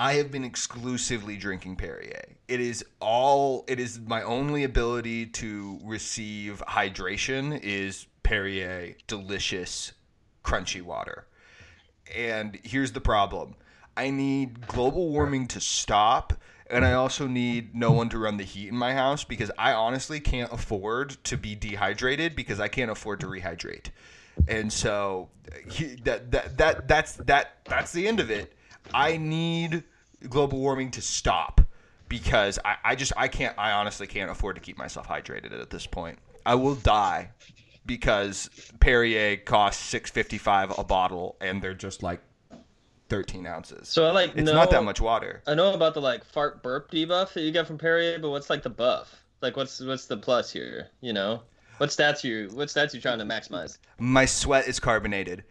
I have been exclusively drinking Perrier. It is all. It is my only ability to receive hydration is Perrier delicious, crunchy water. And here's the problem: I need global warming to stop. And I also need no one to run the heat in my house because I honestly can't afford to be dehydrated because I can't afford to rehydrate. And so he, that, that that that's that that's the end of it. I need global warming to stop because I, I just I can't I honestly can't afford to keep myself hydrated at this point. I will die because Perrier costs six fifty five a bottle and they're just like thirteen ounces. So I like it's know, not that much water. I know about the like fart burp debuff that you get from Perrier, but what's like the buff? Like what's what's the plus here? You know, what stats you what stats you trying to maximize? My sweat is carbonated.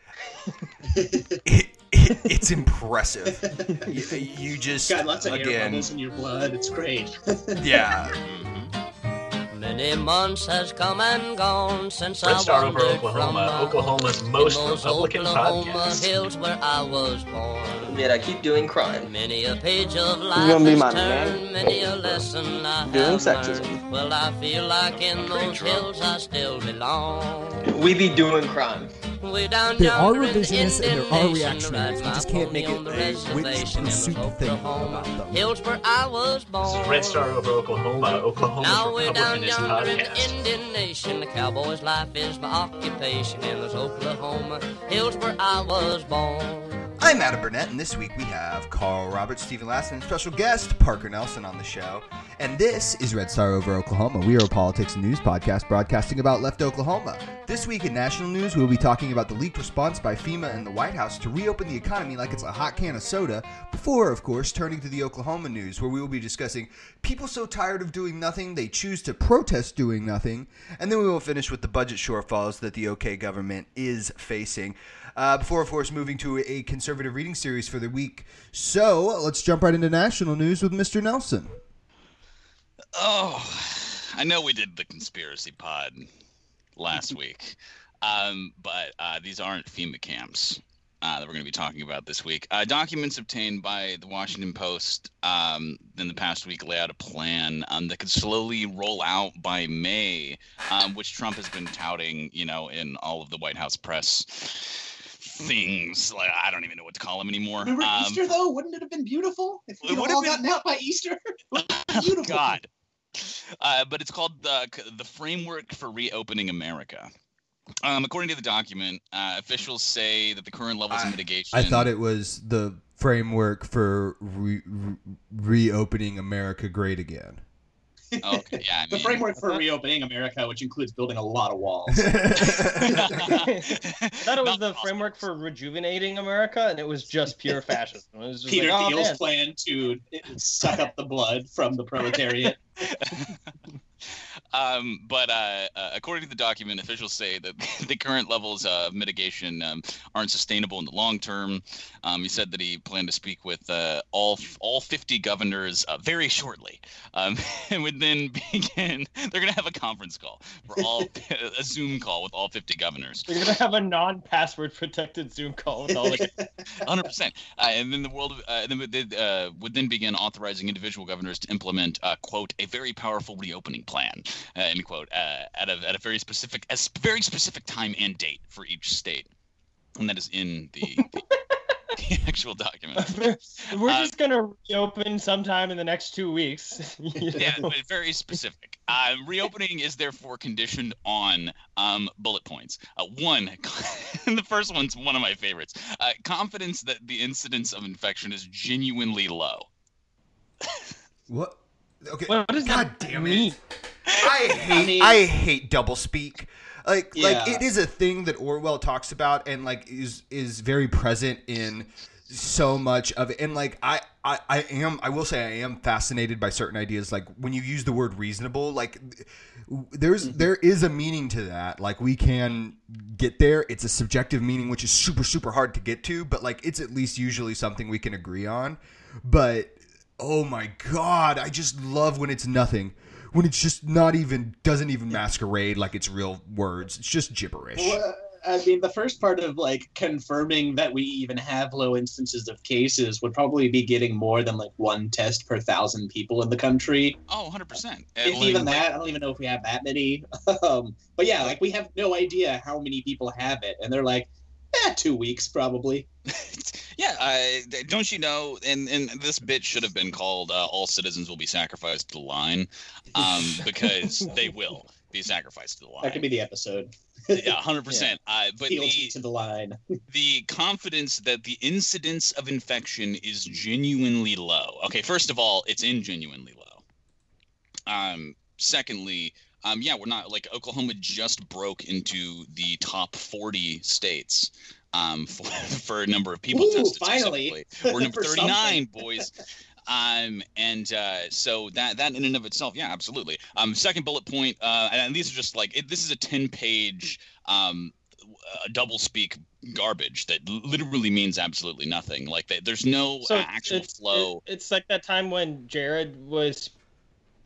it, it, it's impressive. You, you just Got lots of air again, bubbles in your blood. It's great. yeah. Mm-hmm. Many months has come and gone since Red I Star over Oklahoma, from uh, Oklahoma's most those Republican Oklahoma podcast. hills where I was born. Yet I keep doing crime. Many a page of life gonna be has my turned, man many a lesson I doing have sexism. learned. Well, I feel like in those hills I still belong. We be doing crime. Way down There are yonder in the revisionists and there are reactionaries. rides You just can't make it a which reservation in pursuit thing about them. Hills where I was born. This is Red Star over Oklahoma, uh, Oklahoma's Now we're down yonder in the. Indian Nation. The cowboy's life is my occupation in those Oklahoma hills where I was born. I'm Adam Burnett, and this week we have Carl Roberts, Stephen Lasson, and special guest Parker Nelson on the show. And this is Red Star Over Oklahoma. We are a politics and news podcast broadcasting about left Oklahoma. This week in national news, we'll be talking about the leaked response by FEMA and the White House to reopen the economy like it's a hot can of soda. Before, of course, turning to the Oklahoma news, where we will be discussing people so tired of doing nothing they choose to protest doing nothing. And then we will finish with the budget shortfalls that the OK government is facing. Uh, before, of course, moving to a conservative reading series for the week. So let's jump right into national news with Mr. Nelson. Oh, I know we did the conspiracy pod last week, um, but uh, these aren't FEMA camps uh, that we're going to be talking about this week. Uh, documents obtained by the Washington Post um, in the past week lay out a plan um, that could slowly roll out by May, um, which Trump has been touting, you know, in all of the White House press things. Like I don't even know what to call them anymore. Remember Um, Easter though? Wouldn't it have been beautiful if It we would all have gotten out by Easter? Beautiful. God. Uh, but it's called the the framework for reopening America. Um, according to the document, uh, officials say that the current levels of mitigation. I thought it was the framework for re- re- reopening America great again. Okay, yeah, I The framework for reopening America, which includes building a lot of walls. I thought it was Not the possible. framework for rejuvenating America, and it was just pure fascism. It was just Peter like, oh, Thiel's man. plan to suck up the blood from the proletariat. Um, but uh, uh, according to the document, officials say that the current levels of mitigation um, aren't sustainable in the long term. Um, he said that he planned to speak with uh, all all 50 governors uh, very shortly, um, and would then begin. They're going to have a conference call for all a Zoom call with all 50 governors. They're gonna have a non-password protected Zoom call with all the hundred percent. Uh, and then the world uh, then would, then, uh, would then begin authorizing individual governors to implement, uh, quote, a very powerful reopening plan, uh, end quote, uh, at a at a very specific, a s- very specific time and date for each state, and that is in the, the, the actual document. We're Uh, just gonna reopen sometime in the next two weeks. you Yeah, know? but very specific. Um, reopening is therefore conditioned on um, bullet points. Uh, one, the first one's one of my favorites. Uh, confidence that the incidence of infection is genuinely low. What? Okay. What does God that damn mean? it! I hate mean- I hate double speak. Like like it is a thing that Orwell talks about and like is is very present in so much of it. And like I, I I am I will say I am fascinated by certain ideas. Like when you use the word reasonable, like there's mm-hmm. there is a meaning to that. Like we can get there. It's a subjective meaning which is super super hard to get to, but like it's at least usually something we can agree on. But oh my god, I just love when it's nothing. When it's just not even doesn't even masquerade like it's real words. It's just gibberish. Well, I mean, the first part of like confirming that we even have low instances of cases would probably be getting more than like one test per thousand people in the country. Oh, 100%. If even that, I don't even know if we have that many. um, but yeah, like we have no idea how many people have it, and they're like, eh, two weeks probably. yeah, I, don't you know? And and this bit should have been called uh, "All Citizens Will Be Sacrificed to the Line," um, because they will be sacrificed to the line. That could be the episode. yeah, hundred percent. Uh, but Fealty the, to the line. the confidence that the incidence of infection is genuinely low. Okay, first of all, it's ingenuinely low. Um, secondly, um, yeah, we're not like Oklahoma just broke into the top 40 states um, for, for a number of people Ooh, tested. finally. We're number For 39, boys. Um, and uh, so that that in and of itself, yeah, absolutely. Um, second bullet point, uh, and these are just like it, this is a 10 page um, double speak garbage that literally means absolutely nothing. Like they, there's no So actual it's, flow. it- it's like that time when Jared was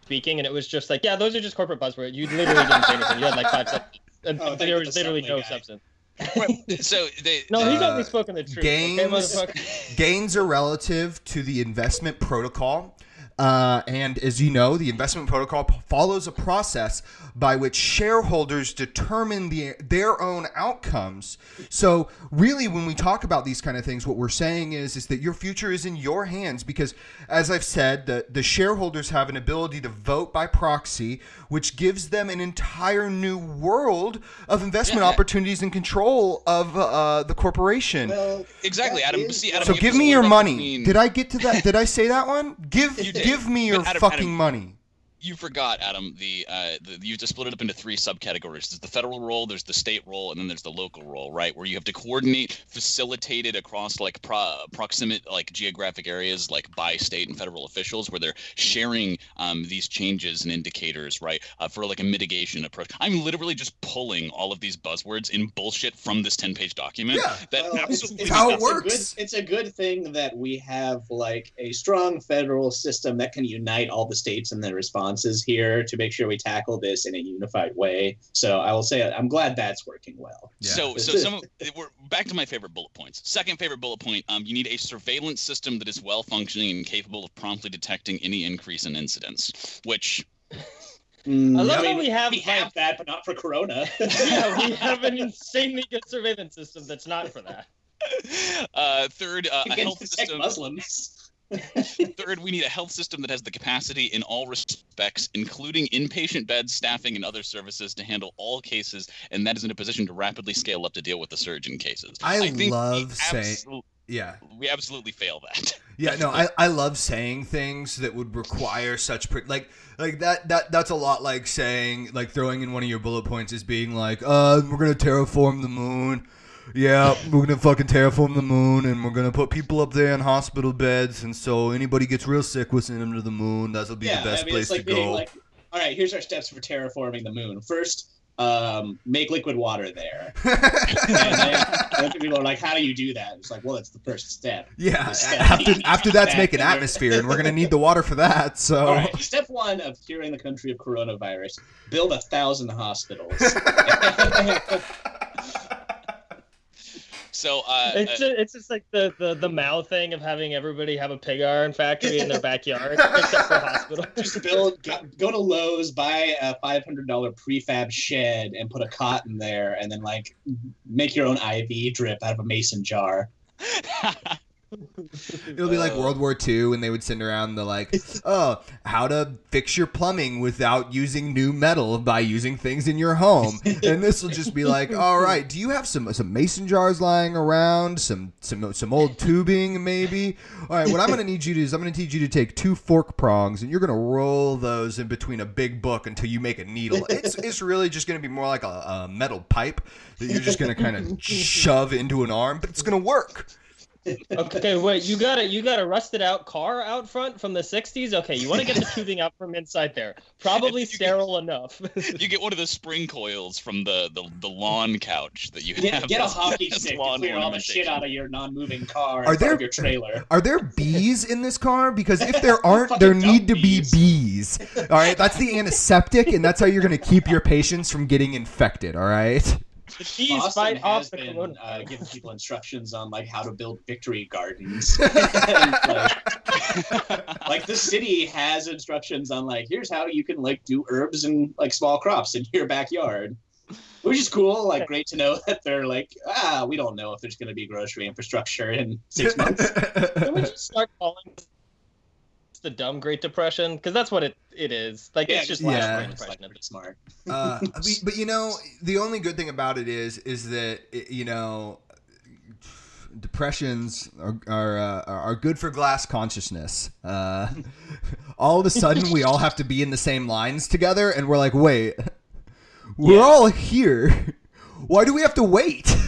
speaking, and it was just like, yeah, those are just corporate buzzwords. You literally didn't say anything. You had like five seconds. And Oh, there was the literally no guy. substance. so they, No, he's Uh, only spoken the truth. Okay. Gains are relative to the investment protocol. Uh, and as you know, the investment protocol p- follows a process by which shareholders determine the, their own outcomes. So, really, when we talk about these kind of things, what we're saying is is that your future is in your hands because, as I've said, the, the shareholders have an ability to vote by proxy, which gives them an entire new world of investment Yeah. opportunities and control of uh, the corporation. Well, Exactly, Adam. See, Adam, So give me your split it up money. between- Did I get to that? Did I say that one? Give You did. give me your fucking money. You forgot, Adam. The, uh, the you just split it up into three subcategories. There's the federal role, there's the state role, and then there's the local role, right? Where you have to coordinate, facilitate it across like pro- proximate, like geographic areas, like by state and federal officials, where they're sharing um, these changes and indicators, right, uh, for like a mitigation approach. I'm literally just pulling all of these buzzwords in bullshit from this 10-page document. Yeah. that Well, it's- absolutely it's how it it's a works. good- it's a good thing that we have like a strong federal system that can unite all the states and their responses here to make sure we tackle this in a unified way. So I will say I'm glad that's working well. Yeah. So, so some of, we're back to my favorite bullet points. Second favorite bullet point: um, you need a surveillance system that is well functioning and capable of promptly detecting any increase in incidents. Which, Mm, I love mean, how we have, we like- have that, but not for Corona. yeah, we have an insanely good surveillance system that's not for that. uh, third, uh, You a health system. Muslims. Third, we need a health system that has the capacity in all respects, including inpatient beds, staffing, and other services, to handle all cases, and that is in a position to rapidly scale up to deal with the surge in cases. I think love saying- Yeah. we absolutely fail that. Yeah, no, I, I love saying things that would require such pre- like like that that that's a lot like saying like throwing in one of your bullet points is being like, uh, we're gonna terraform the moon. Yeah, we're gonna fucking terraform the moon, and we're gonna put people up there in hospital beds, and so anybody gets real sick, we'll send them to the moon. That'll be yeah, the best I mean, place like to go. like, all right, here's our steps for terraforming the moon. First, um, make liquid water there. and people are like, how do you do that? It's like, well, it's the first step. yeah, Step after after that's make an atmosphere, and we're gonna need the water for that. So right, step one of curing the country of coronavirus: build a thousand hospitals. So, uh, It's uh, just, it's just like the, the the Mao thing of having everybody have a pig iron factory in their backyard, except for hospital. Just build, go, go to Lowe's, buy a five hundred dollar prefab shed, and put a cot in there, and then like make your own IV drip out of a mason jar. It'll be like oh. World War II, and they would send around the like, oh, how to fix your plumbing without using new metal by using things in your home. And this will just be like, all right, do you have some some mason jars lying around, some some some old tubing maybe? All right, what I'm gonna need you to do is I'm gonna need you to take two fork prongs, and you're gonna roll those in between a big book until you make a needle. It's it's really just gonna be more like a, a metal pipe that you're just gonna kind of shove into an arm, but it's gonna work. Okay, wait, you got a you got a rusted out car out front from the '60s. Okay, you want to get the tubing out from inside there. Probably You can- sterile enough. you get one of the spring coils from the, the, the lawn couch that you Get, have. get a hockey stick to clear all the shit out of your non-moving car in Are there- your trailer. Are there bees in this car? Because if there aren't, there need to be bees. bees. All right, that's the antiseptic, and that's how you're going to keep your patients from getting infected. All right. The bees Boston fight off the been corona. uh, giving people instructions on like how to build victory gardens. And, like, like the city has instructions on like here's how you can like do herbs and like small crops in your backyard. Which is cool, like great to know that they're like, ah, we don't know if there's gonna be grocery infrastructure in six months. Can we just start calling the dumb Great Depression? Because that's what it, it is. Like Yeah, it's just yeah. last Great it's like Depression. pretty smart. uh, but, but you know, the only good thing about it is, is that it- you know, depressions are are, uh, are are good for class consciousness. Uh, all of a sudden, we all have to be in the same lines together, and we're like, wait, we're Yeah. all here. Why do we have to wait?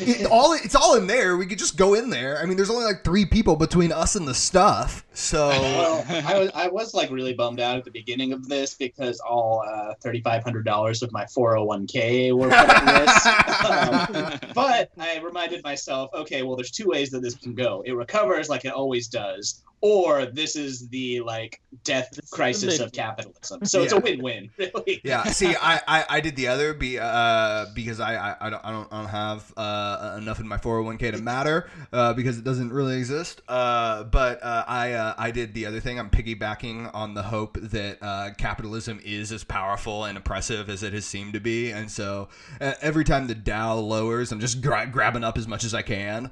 It, all it's all in there. We could just go in there. I mean, there's only like three people between us and the stuff. So Well, I was I was like really bummed out at the beginning of this because all uh, thirty five hundred dollars of my four hundred one k were put in this. Um, but I reminded myself, okay, well, there's two ways that this can go. It recovers like it always does, or this is the like death crisis of capitalism. So it's a win-win, really. yeah see I, I i did the other be uh because i i, I don't i don't, I don't have uh enough in my 401k to matter uh because it doesn't really exist uh but uh i uh, i did the other thing i'm piggybacking on the hope that uh capitalism is as powerful and oppressive as it has seemed to be and so uh, every time the dow lowers i'm just gra- grabbing up as much as i can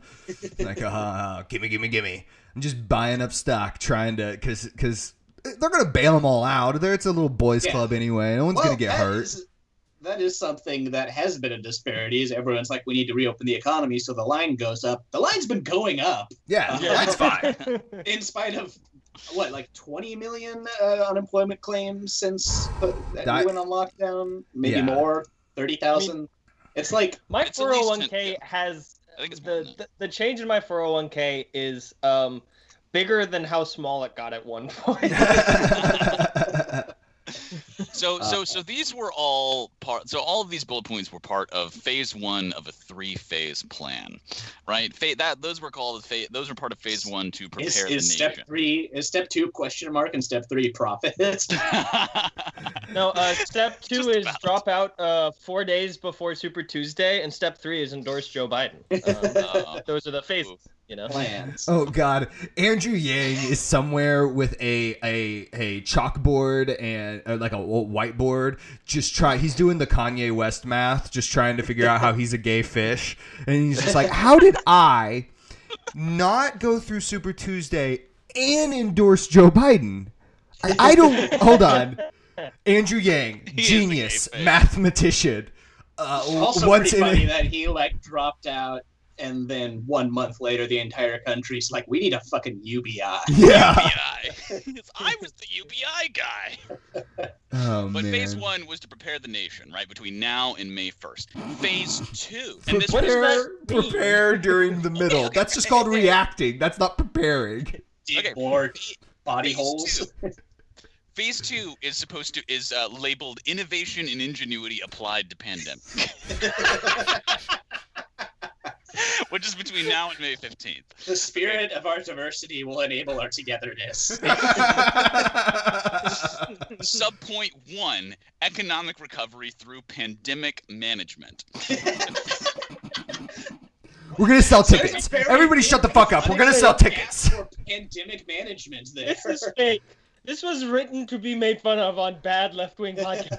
like uh gimme gimme gimme i'm just buying up stock trying to because because they're gonna bail them all out. There, it's a little boys' Yeah. club anyway. No one's Well, gonna get hurt. is- that is something that has been a disparity. Is everyone's like, we need to reopen the economy, so the line goes up. The line's been going up. Yeah, Yeah. that's fine. in spite of what like 20 million uh, unemployment claims since uh, That- we went on lockdown maybe Yeah. more 30,000 it's like My It's 401k has I think it's more the, the the change in my 401k is um bigger than how small it got at one point. So Uh, so so these were all part. So all of these bullet points were part of phase one of a three-phase plan, right? Fa- that those were called phase. Those were part of phase one to prepare is, the is step nation. three is step two question mark and step three profits. no, uh, step two Just is about. drop out uh four days before Super Tuesday, and step three is endorse Joe Biden. Um, Uh, those are the phases, you know. plans oh God, Andrew Yang is somewhere with a a a chalkboard and uh, like a whiteboard. Just try. He's doing the Kanye West math, just trying to figure out how he's a gay fish, and he's just like, how did I not go through Super Tuesday and endorse Joe Biden? I, I don't. Hold on. Andrew Yang, He is a gay genius, mathematician. Uh, also once pretty in a- funny that he like dropped out and then one month later the entire country's like we need a fucking ubi yeah. UBI. I was the UBI guy. Oh But man. phase one was to prepare the nation, right, between now and May 1st. Phase two, and this was prepare, prepare during the middle. That's just called reacting. That's not preparing. dig Okay. more body phase holes two. Phase two is supposed to is uh, labeled innovation and ingenuity applied to pandemic, which is between now and May 15th. the spirit of our diversity will enable our togetherness Subpoint one: economic recovery through pandemic management. We're gonna sell tickets. Everybody, shut the fuck up. We're gonna sell tickets. pandemic management there. This is fake. This was written to be made fun of on bad left wing podcasts.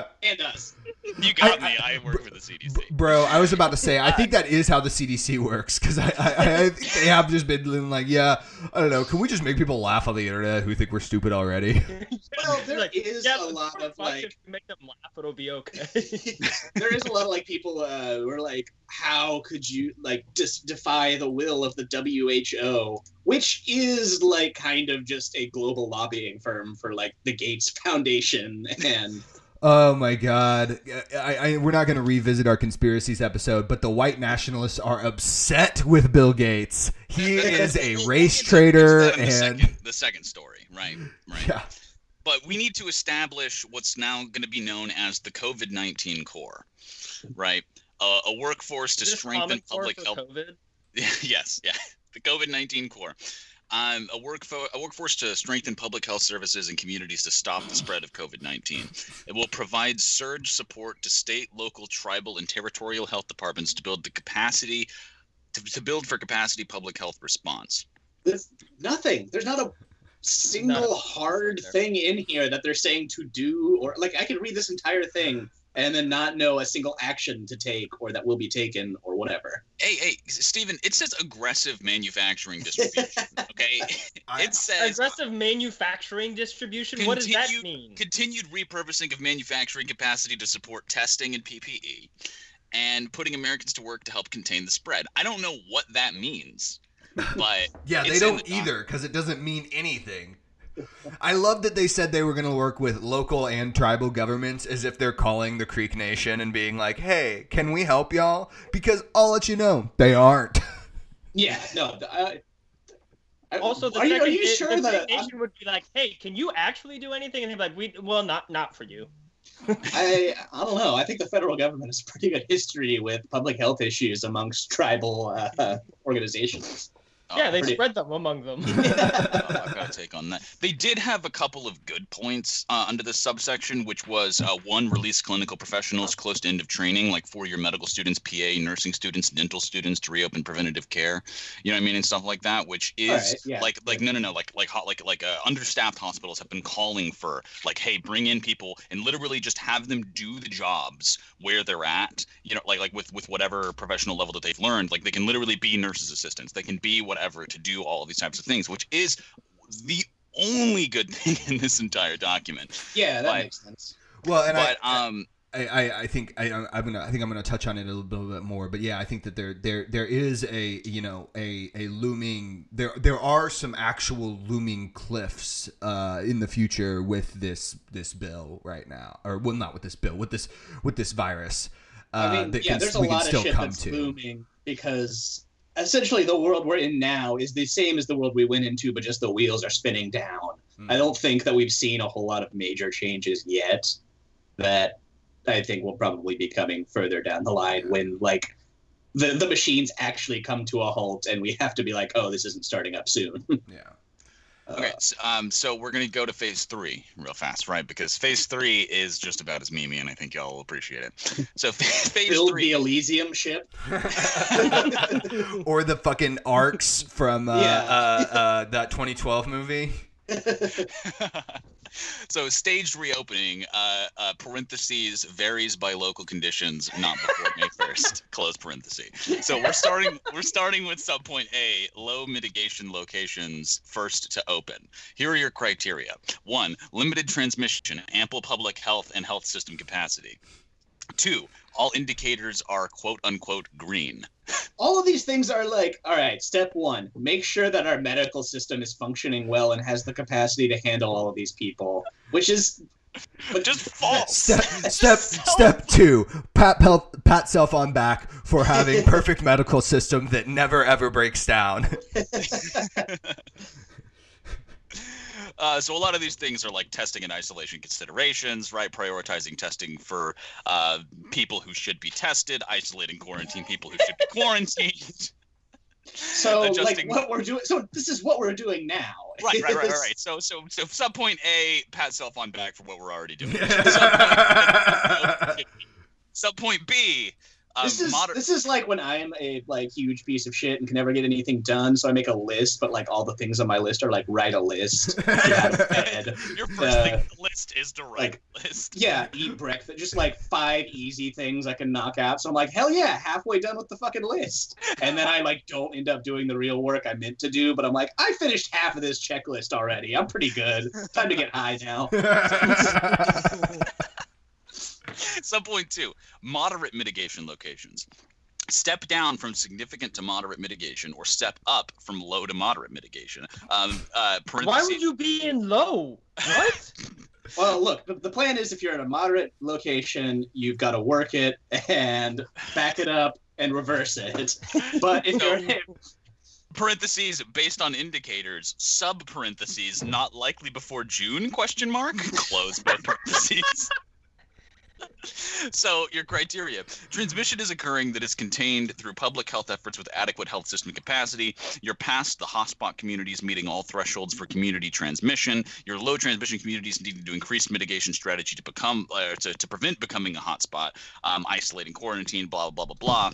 and us. You got I- me. I work for the CDC. Bro, I was about to say, I think that is how the CDC works because I, I, I think they have just been like, yeah, I don't know. Can we just make people laugh on the internet who think we're stupid already? Well, there Like, is yeah, a lot of like if you make them laugh, it'll be okay. there is a lot of like people uh, who are like, how could you like dis- defy the will of the WHO, which is like kind of just a global lobbying firm for like the Gates Foundation and Oh my god! I, I, we're not going to revisit our conspiracies episode, but the white nationalists are upset with Bill Gates. He is a We'll- we'll race get to- trader, we'll get to that in and the second, the second story, right? Right. yeah, But we need to establish what's now going to be known as the COVID 19 corps, right? Uh, a workforce to strengthen public health. COVID? yes, yeah. The COVID 19 corps. Um, a, workfo- a workforce to strengthen public health services and communities to stop the spread of COVID 19. It will provide surge support to state, local, tribal, and territorial health departments to build the capacity to, to build for capacity public health response. There's nothing. There's not a single Not a- hard there. thing in here that they're saying to do, or like I could read this entire thing and then not know a single action to take or that will be taken or whatever. Hey, hey, Stephen, it says aggressive manufacturing distribution. Okay. It says Aggressive manufacturing distribution. What does that mean? continued repurposing of manufacturing capacity to support testing and PPE, and putting Americans to work to help contain the spread. I don't know what that means, but Yeah, they don't the either because it doesn't mean anything. I love that they said they were going to work with local and tribal governments as if they're calling the Creek Nation and being like, "Hey, can we help y'all?" Because I'll let you know they aren't. Yeah, no. I, I, Also, the are you, are you the- sure the that nation would be like, "Hey, can you actually do anything?" And they'd be like, "We well, not not for you." I I don't know. I think the federal government has pretty good history with public health issues amongst tribal uh, organizations. Yeah, they pretty- spread them among them. Oh, I've got a take on that. They did have a couple of good points uh, under this subsection, which was uh, one, release clinical professionals close to end of training, like four-year medical students, PA, nursing students, dental students, to reopen preventative care. You know what I mean, and stuff like that. Which is Alright, yeah. like, like no, no, no, like, like, hot, like, like uh, understaffed hospitals have been calling for, like, hey, bring in people and literally just have them do the jobs where they're at. You know, like, like with with whatever professional level that they've learned, like they can literally be nurses assistants. They can be whatever to do all of these types of things, which is the only good thing in this entire document. Yeah, that But- makes sense. Well, and but I, um, I, I, I think I, I'm gonna I think I'm gonna touch on it a little, little bit more, but yeah, I think that there there there is a you know a a looming there there are some actual looming cliffs uh, in the future with this this bill right now, or well, not with this bill, with this with this virus. Uh, I mean, that yeah, can, there's a lot of shit that's to. looming because essentially the world we're in now is the same as the world we went into, but just the wheels are spinning down. Hmm. I don't think that we've seen a whole lot of major changes yet. That I think will probably be coming further down the line when like the the machines actually come to a halt and we have to be like, oh, this isn't starting up soon. Yeah. Uh, okay, so, um, so we're gonna go to phase three real fast, right? Because phase three is just about as memey, and I think y'all will appreciate it. So phase build three. the Elysium ship. or the fucking arks from uh, Yeah. uh, uh, that 2012 movie. so staged reopening, uh, uh, parentheses varies by local conditions, not before May first. close parenthesis. So we're starting. We're starting with subpoint A: low mitigation locations first to open. Here are your criteria: one, limited transmission, ample public health and health system capacity. Two, all indicators are quote unquote green. all of these things are like all right step one make sure that our medical system is functioning well and has the capacity to handle all of these people which is but Just false. Step step step two. Pat pel- pat self on back for having perfect medical system that never ever breaks down. Uh, so a lot of these things are like testing and isolation considerations, right? Prioritizing testing for uh, people who should be tested, isolating quarantine people who should be quarantined. so like what we're doing so this is what we're doing now right, right, right, right, right. So, so, so subpoint A, pat self on back for what we're already doing. subpoint B, um, this is moder- this is like when I'm a like huge piece of shit and can never get anything done, so I make a list, but like all the things on my list are like write a list, get out of bed, your first uh, thing on the list is to write like, a list. yeah, eat breakfast, just like five easy things I can knock out. So I'm like, hell yeah, halfway done with the fucking list, and then I like don't end up doing the real work I meant to do, but I'm like, I finished half of this checklist already. I'm pretty good. Time to get high now. Subpoint two, moderate mitigation locations. Step down from significant to moderate mitigation, or step up from low to moderate mitigation. Um, uh, Why would you be in low? What? Well, look, the, the plan is if you're at a moderate location, you've got to work it and back it up and reverse it. But if So- you're parentheses based on indicators sub parentheses not likely before june question mark close both parentheses so your criteria. Transmission is occurring that is contained through public health efforts with adequate health system capacity. You're past the hotspot communities meeting all thresholds for community transmission. Your low transmission communities needing to increase mitigation strategy to become uh, to, to prevent becoming a hotspot um, isolating quarantine blah blah blah blah.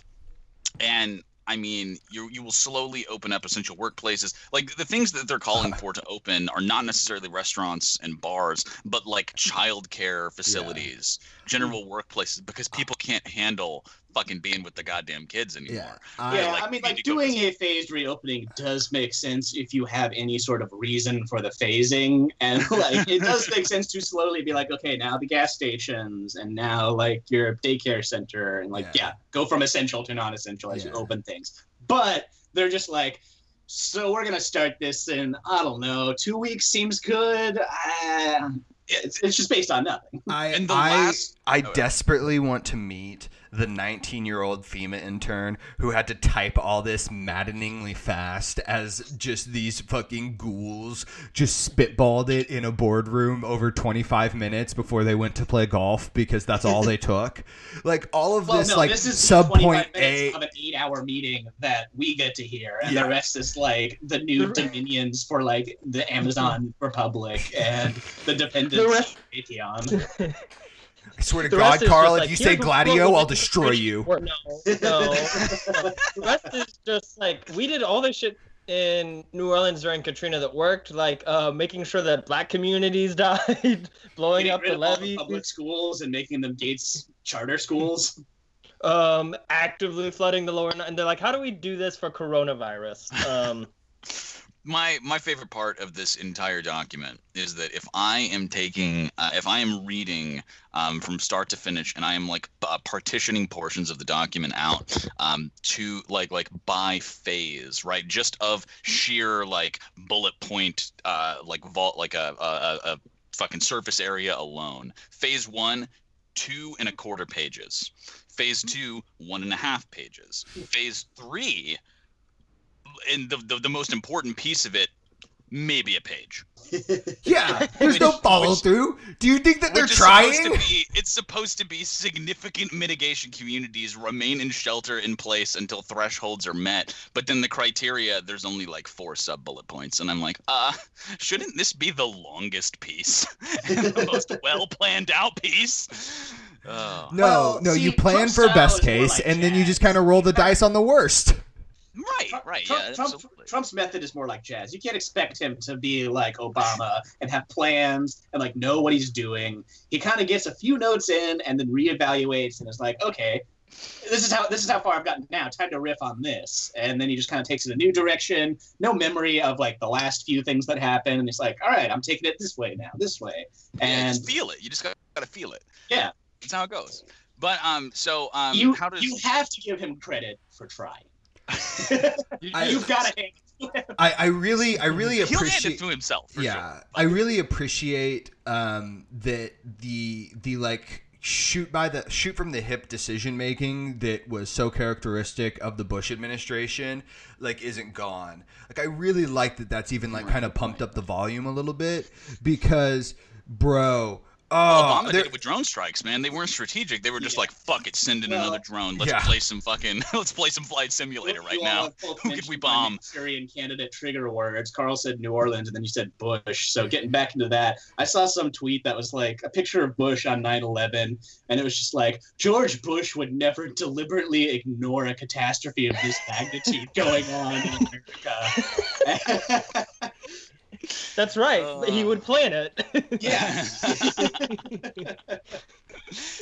And I mean, you you will slowly open up essential workplaces. Like the things that they're calling for to open are not necessarily restaurants and bars, but like childcare facilities, general workplaces, because people can't handle fucking being with the goddamn kids anymore. Yeah, I, yeah, like, I mean, like doing a phased reopening does make sense if you have any sort of reason for the phasing, and like it does make sense to slowly be like, okay, now the gas stations, and now like your daycare center, and like Yeah. yeah, go from essential to non-essential as you open things. But they're just like, so we're gonna start this in I don't know, two weeks seems good. Uh, it's, it's just based on nothing. I, And the I, last I Oh, desperately want to meet the 19 year old FEMA intern who had to type all this maddeningly fast as just these fucking ghouls just spitballed it in a boardroom over 25 minutes before they went to play golf because that's all they took. Like all of Well, this, no, like this is sub 25 point minutes A. of an eight-hour meeting that we get to hear, and Yeah. the rest is like the new The- dominions for like the Amazon Republic and the The dependence rest- of Raytheon. I swear to The God, Carl, just if you here's say Gladio, I'll destroy you. for- No, no. the rest is just like we did all this shit in New Orleans during Katrina that worked, like uh, making sure that black communities died, blowing up the of all levee, public schools and making them Gates charter schools. um, actively flooding the lower. And they're like, how do we do this for coronavirus? Um, my my favorite part of this entire document is that if I am taking uh, if I am reading um, from start to finish and I am like uh, partitioning portions of the document out um, to like like by phase right just of sheer like bullet point uh, like vault like a, a a- a fucking surface area alone. Phase one two and a quarter pages. Phase two one and a half pages. Phase three and the, the the most important piece of it maybe a page yeah, there's no follow through. Do you think that they're trying? supposed to be, it's supposed to be significant mitigation communities remain in shelter in place until thresholds are met. But then the criteria, there's only like four sub bullet points, and I'm like, uh, shouldn't this be the longest piece and the most well planned out piece? Oh. No, Well, no, see, you plan for best case, like and then you just kind of roll the dice on the worst. Right, right, Trump, yeah, Trump-. Trump's method is more like jazz. You can't expect him to be like Obama and have plans and like know what he's doing. He kind of gets a few notes in and then reevaluates and is like, okay, this is how this is how far I've gotten now. Time to riff on this, and then he just kind of takes it a new direction. No memory of like the last few things that happened, and he's like, all right, I'm taking it this way now, this way, yeah, and just feel it. You just got to feel it. Yeah. that's how it goes. But um, so um, you how does you have to give him credit for trying. I- You've got to hang. I, I really, I really he'll appreciate. it to himself? For yeah, sure. I really appreciate um, that the the like shoot by the shoot from the hip decision making that was so characteristic of the Bush administration like isn't gone. Like I really like that that's even like kind of pumped up the volume a little bit because bro, oh, Obama did it with drone strikes, man. They weren't strategic. They were just Yeah. like, "Fuck it, send in Well, another drone. Let's yeah. play some fucking, let's play some flight simulator You right now." Who could we bomb? Syrian candidate trigger words. Carl said New Orleans, and then you said Bush. So getting back into that, I saw some tweet that was like a picture of Bush on 9/11, and it was just like George Bush would never deliberately ignore a catastrophe of this magnitude going on in America. that's right. he Uh. would plan it. yeah.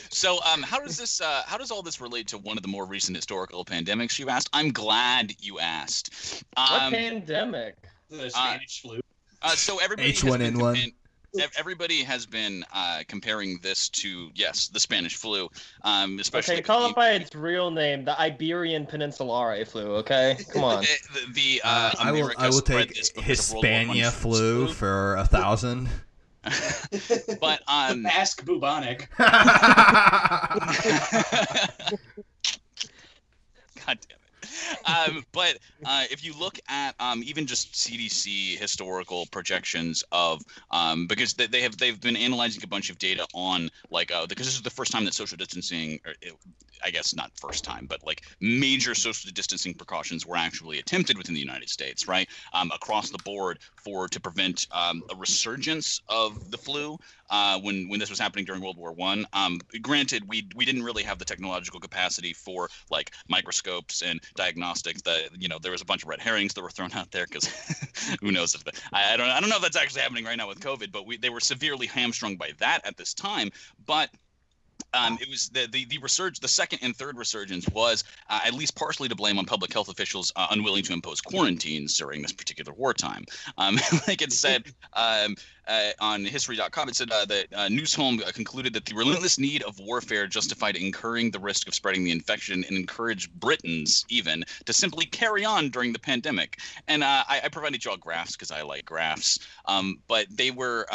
so, um, how does this, uh, how does all this relate to one of the more recent historical pandemics you asked? I'm glad you asked. what Um, pandemic? The Spanish flu. uh, so everybody H1N1. Been compa- ev- Everybody has been uh, comparing this to yes, the Spanish flu, um, especially Okay, call the- it by its real name, the Iberian Peninsulae flu. Okay, come on. the, the, the uh, I will I will take this because of World War One Hispania flu for a thousand. But um, Basque bubonic. God damn it. Um, but uh, if you look at um, even just CDC historical projections of um, because they, they have they've been analyzing a bunch of data on like uh, because this is the first time that social distancing, it, I guess not first time, but like major social distancing precautions were actually attempted within the United States, right, um, across the board for to prevent um, a resurgence of the flu uh, when when this was happening during World War One. Um, granted, we we didn't really have the technological capacity for like microscopes and diagnostics. That you know there was a bunch of red herrings that were thrown out there because who knows if I, I don't I don't know if that's actually happening right now with COVID, but we they were severely hamstrung by that at this time. But um, it was the the the resurge, the second and third resurgence was uh, at least partially to blame on public health officials uh, unwilling to impose quarantines during this particular wartime. Um, like it said um, uh, on History.com, it said uh, that uh, Newsholme concluded that the relentless need of warfare justified incurring the risk of spreading the infection and encouraged Britons even to simply carry on during the pandemic. And uh, I, I provided you all graphs because I like graphs, um, but they were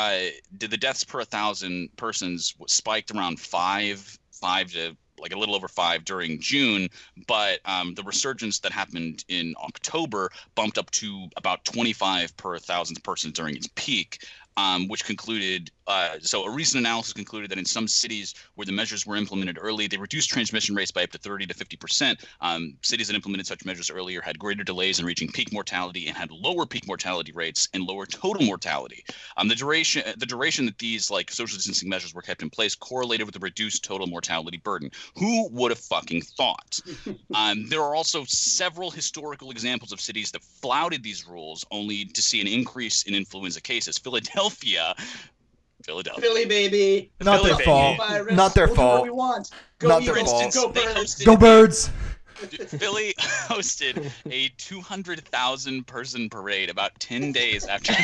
did the deaths per thousand persons spiked around five five to like a little over five during June, but um, the resurgence that happened in October bumped up to about 25 per thousand persons during its peak um, which concluded uh, so a recent analysis concluded that in some cities where the measures were implemented early, they reduced transmission rates by up to 30 to 50 percent. Um, cities that implemented such measures earlier had greater delays in reaching peak mortality and had lower peak mortality rates and lower total mortality. Um, the duration the duration that these like social distancing measures were kept in place correlated with the reduced total mortality burden. Who would have fucking thought? um, there are also several historical examples of cities that flouted these rules only to see an increase in influenza cases. Philadelphia Philadelphia. Philly baby. Not Philly their baby. fault. Virus. Not their We'll do what fault. we want. Go Not Eagles. their fault. instance, Go birds. Go birds. Philly hosted a 200,000 person parade about 10 days after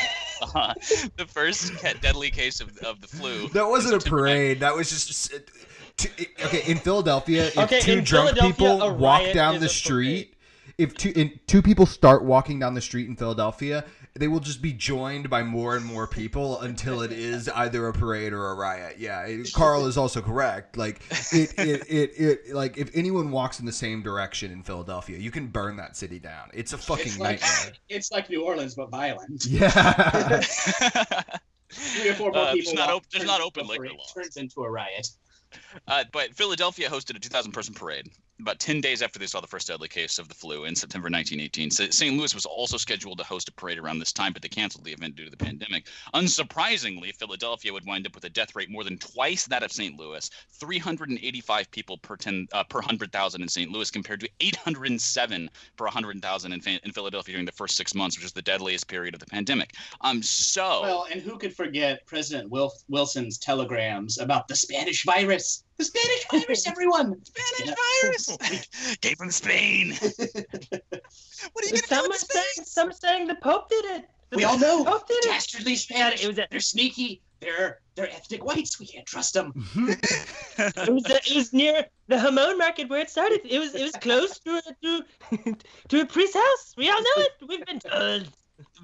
uh, the first deadly case of, of the flu. That wasn't a parade. That was just. it- t- okay, in Philadelphia, if Okay, two drunk people walk down the a street, if two in, two people start walking down the street in Philadelphia, they will just be joined by more and more people until it is either a parade or a riot. Yeah, it- Carl is also correct. Like it, it, it, it, like if anyone walks in the same direction in Philadelphia, you can burn that city down. It's a fucking It's like, nightmare. it's like New Orleans, but violent. Yeah. Three or four more Uh, there's people. not walk, op- there's not open a liquor laws. Turns into a riot. Uh, but Philadelphia hosted a 2,000 person parade about 10 days after they saw the first deadly case of the flu in September 1918. St. Louis was also scheduled to host a parade around this time, but they canceled the event due to the pandemic. Unsurprisingly, Philadelphia would wind up with a death rate more than twice that of St. Louis 385 people per, 10, uh, per 100,000 in St. Louis, compared to 807 per 100,000 in, in Philadelphia during the first six months, which is the deadliest period of the pandemic. Um, so. Well, and who could forget President Wil- Wilson's telegrams about the Spanish virus? The Spanish virus, everyone. Spanish virus. Came from Spain. what are you gonna do Some with are Spain? saying, some saying the Pope did it. The We all know. Pope did it. Dastardly Spanish. It was a- They're sneaky. They're they're ethnic whites. We can't trust them. It was, it was near the Hamon market where it started. It was it was close to a, to, to a priest's house. We all know it. We've been told.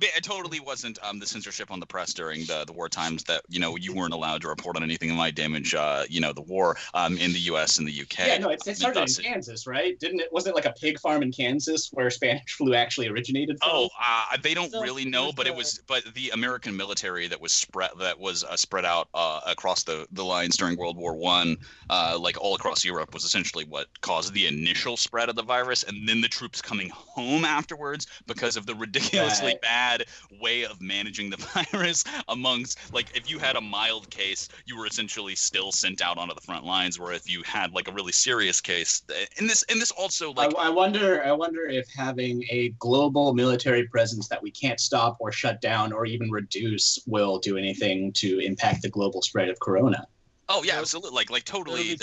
It totally wasn't um, the censorship on the press during the, the war times that you know you weren't allowed to report on anything that might damage uh, you know the war um, in the U.S. and the U.K. Yeah, no, it's, it started Thus in it- Kansas, right? Didn't it? Wasn't it like a pig farm in Kansas where Spanish flu actually originated from? Oh, uh, they don't So, really know, but it was but the American military that was spread that was uh, spread out uh, across the, the lines during World War One, uh, like all across Europe, was essentially what caused the initial spread of the virus, and then the troops coming home afterwards because of the ridiculously Right. bad way of managing the virus. Amongst like, if you had a mild case, you were essentially still sent out onto the front lines, where if you had like a really serious case, and this and this also like I, I wonder. I wonder if having a global military presence that we can't stop or shut down or even reduce will do anything to impact the global spread of corona. Oh yeah, absolutely. Like like totally.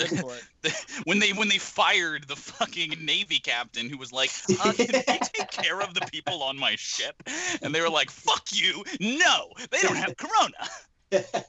when they when they fired the fucking navy captain who was like, uh, "Can they take care of the people on my ship?" And they were like, "Fuck you! No, they don't have corona."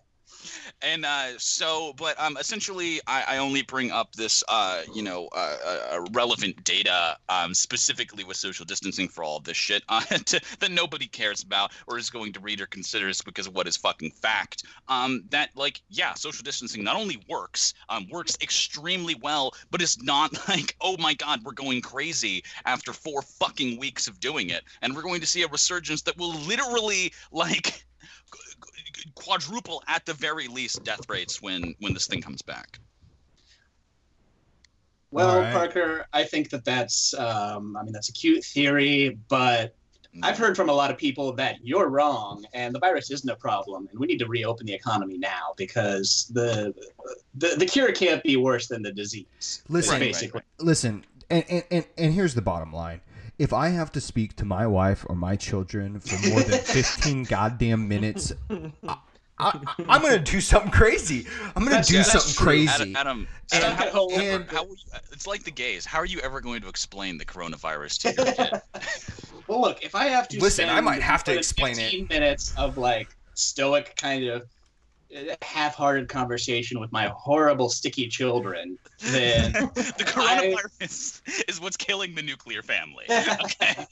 And uh, so, but um, essentially, I, I only bring up this, uh, you know, uh, uh, relevant data, um, specifically with social distancing for all of this shit uh, to, that nobody cares about or is going to read or consider because of what is fucking fact. Um, that like, yeah, social distancing not only works, um, works extremely well, but it's not like, oh my god, we're going crazy after four fucking weeks of doing it, and we're going to see a resurgence that will literally like quadruple at the very least death rates when when this thing comes back. Well, All right. Parker, I think that that's, um, I mean, that's a cute theory, but I've heard from a lot of people that you're wrong and the virus isn't a problem, and we need to reopen the economy now because the the, the cure can't be worse than the disease. Listen, basically. listen, and, and, and, and here's the bottom line. If I have to speak to my wife or my children for more than 15 goddamn minutes, I, I, I'm going to do something crazy. I'm going to do yeah, something crazy. Adam, Adam, Stuck Adam, at home. and- how will you, it's like the gays. How are you ever going to explain the coronavirus to your kid? Well, look, if I have to Listen, I might have to more than explain it. 15 minutes of like stoic kind of half-hearted conversation with my horrible sticky children, then the coronavirus is what's killing the nuclear family. Okay.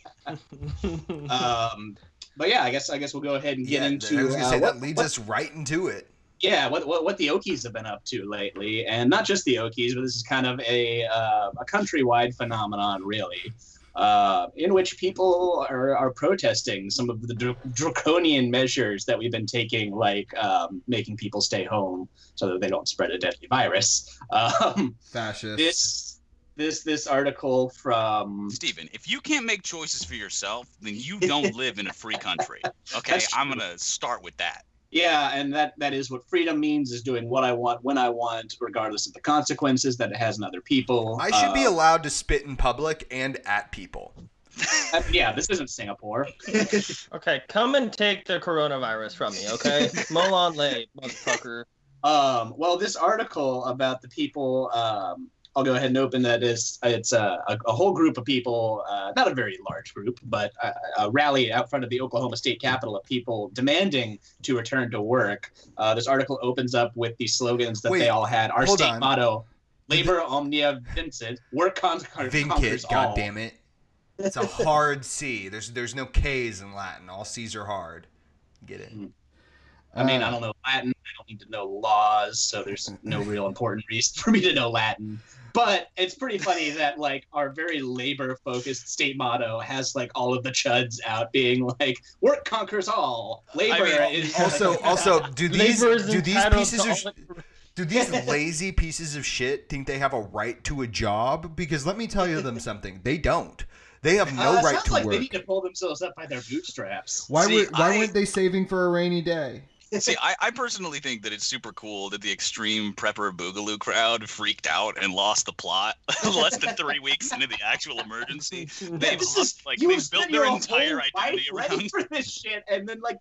um, but yeah, I guess I guess we'll go ahead and get Yeah, into I was gonna uh, say what, that leads what- us right into it. yeah what, what what the Okies have been up to lately, and not just the Okies, but this is kind of a uh, a countrywide phenomenon, really. Uh, in which people are, are protesting some of the dr- draconian measures that we've been taking, like um, making people stay home so that they don't spread a deadly virus. Um, Fascist. this this this article from Steven, if you can't make choices for yourself, then you don't live in a free country. Okay, I'm gonna start with that. Yeah, and that that is what freedom means is doing what I want when I want, regardless of the consequences that it has on other people. I should be Uh, allowed to spit in public and at people. uh, yeah, this isn't Singapore. Okay, come and take the coronavirus from me, okay? Molon Lay, motherfucker. um, well, this article about the people, um, I'll go ahead and open that. Is it's uh, a, a whole group of people, uh, not a very large group, but a, a rally out front of the Oklahoma State Capitol of people demanding to return to work. Uh, this article opens up with the slogans that Wait, they all had. Our state on. motto: "Labor omnia vincit, work con- conquers Vinkit, all." God damn it. It's a hard C. There's there's no K's in Latin. All C's are hard. Get it? I mean, I don't know Latin. I don't need to know laws, so there's no real important reason for me to know Latin. But it's pretty funny that like our very labor-focused state motto has like all of the chuds out being like "work conquers all." Labor mean, is Also, also, do these do these pieces of sh- do these lazy pieces of shit think they have a right to a job? Because let me tell you them something. They don't. They have no Uh, right to like work. they need to pull themselves up by their bootstraps. Why See, were why I- weren't they saving for a rainy day? See, I, I personally think that it's super cool that the extreme prepper boogaloo crowd freaked out and lost the plot less than three weeks into the actual emergency. They've This lost, is- like they've built their entire identity life ready around. for this shit, and then like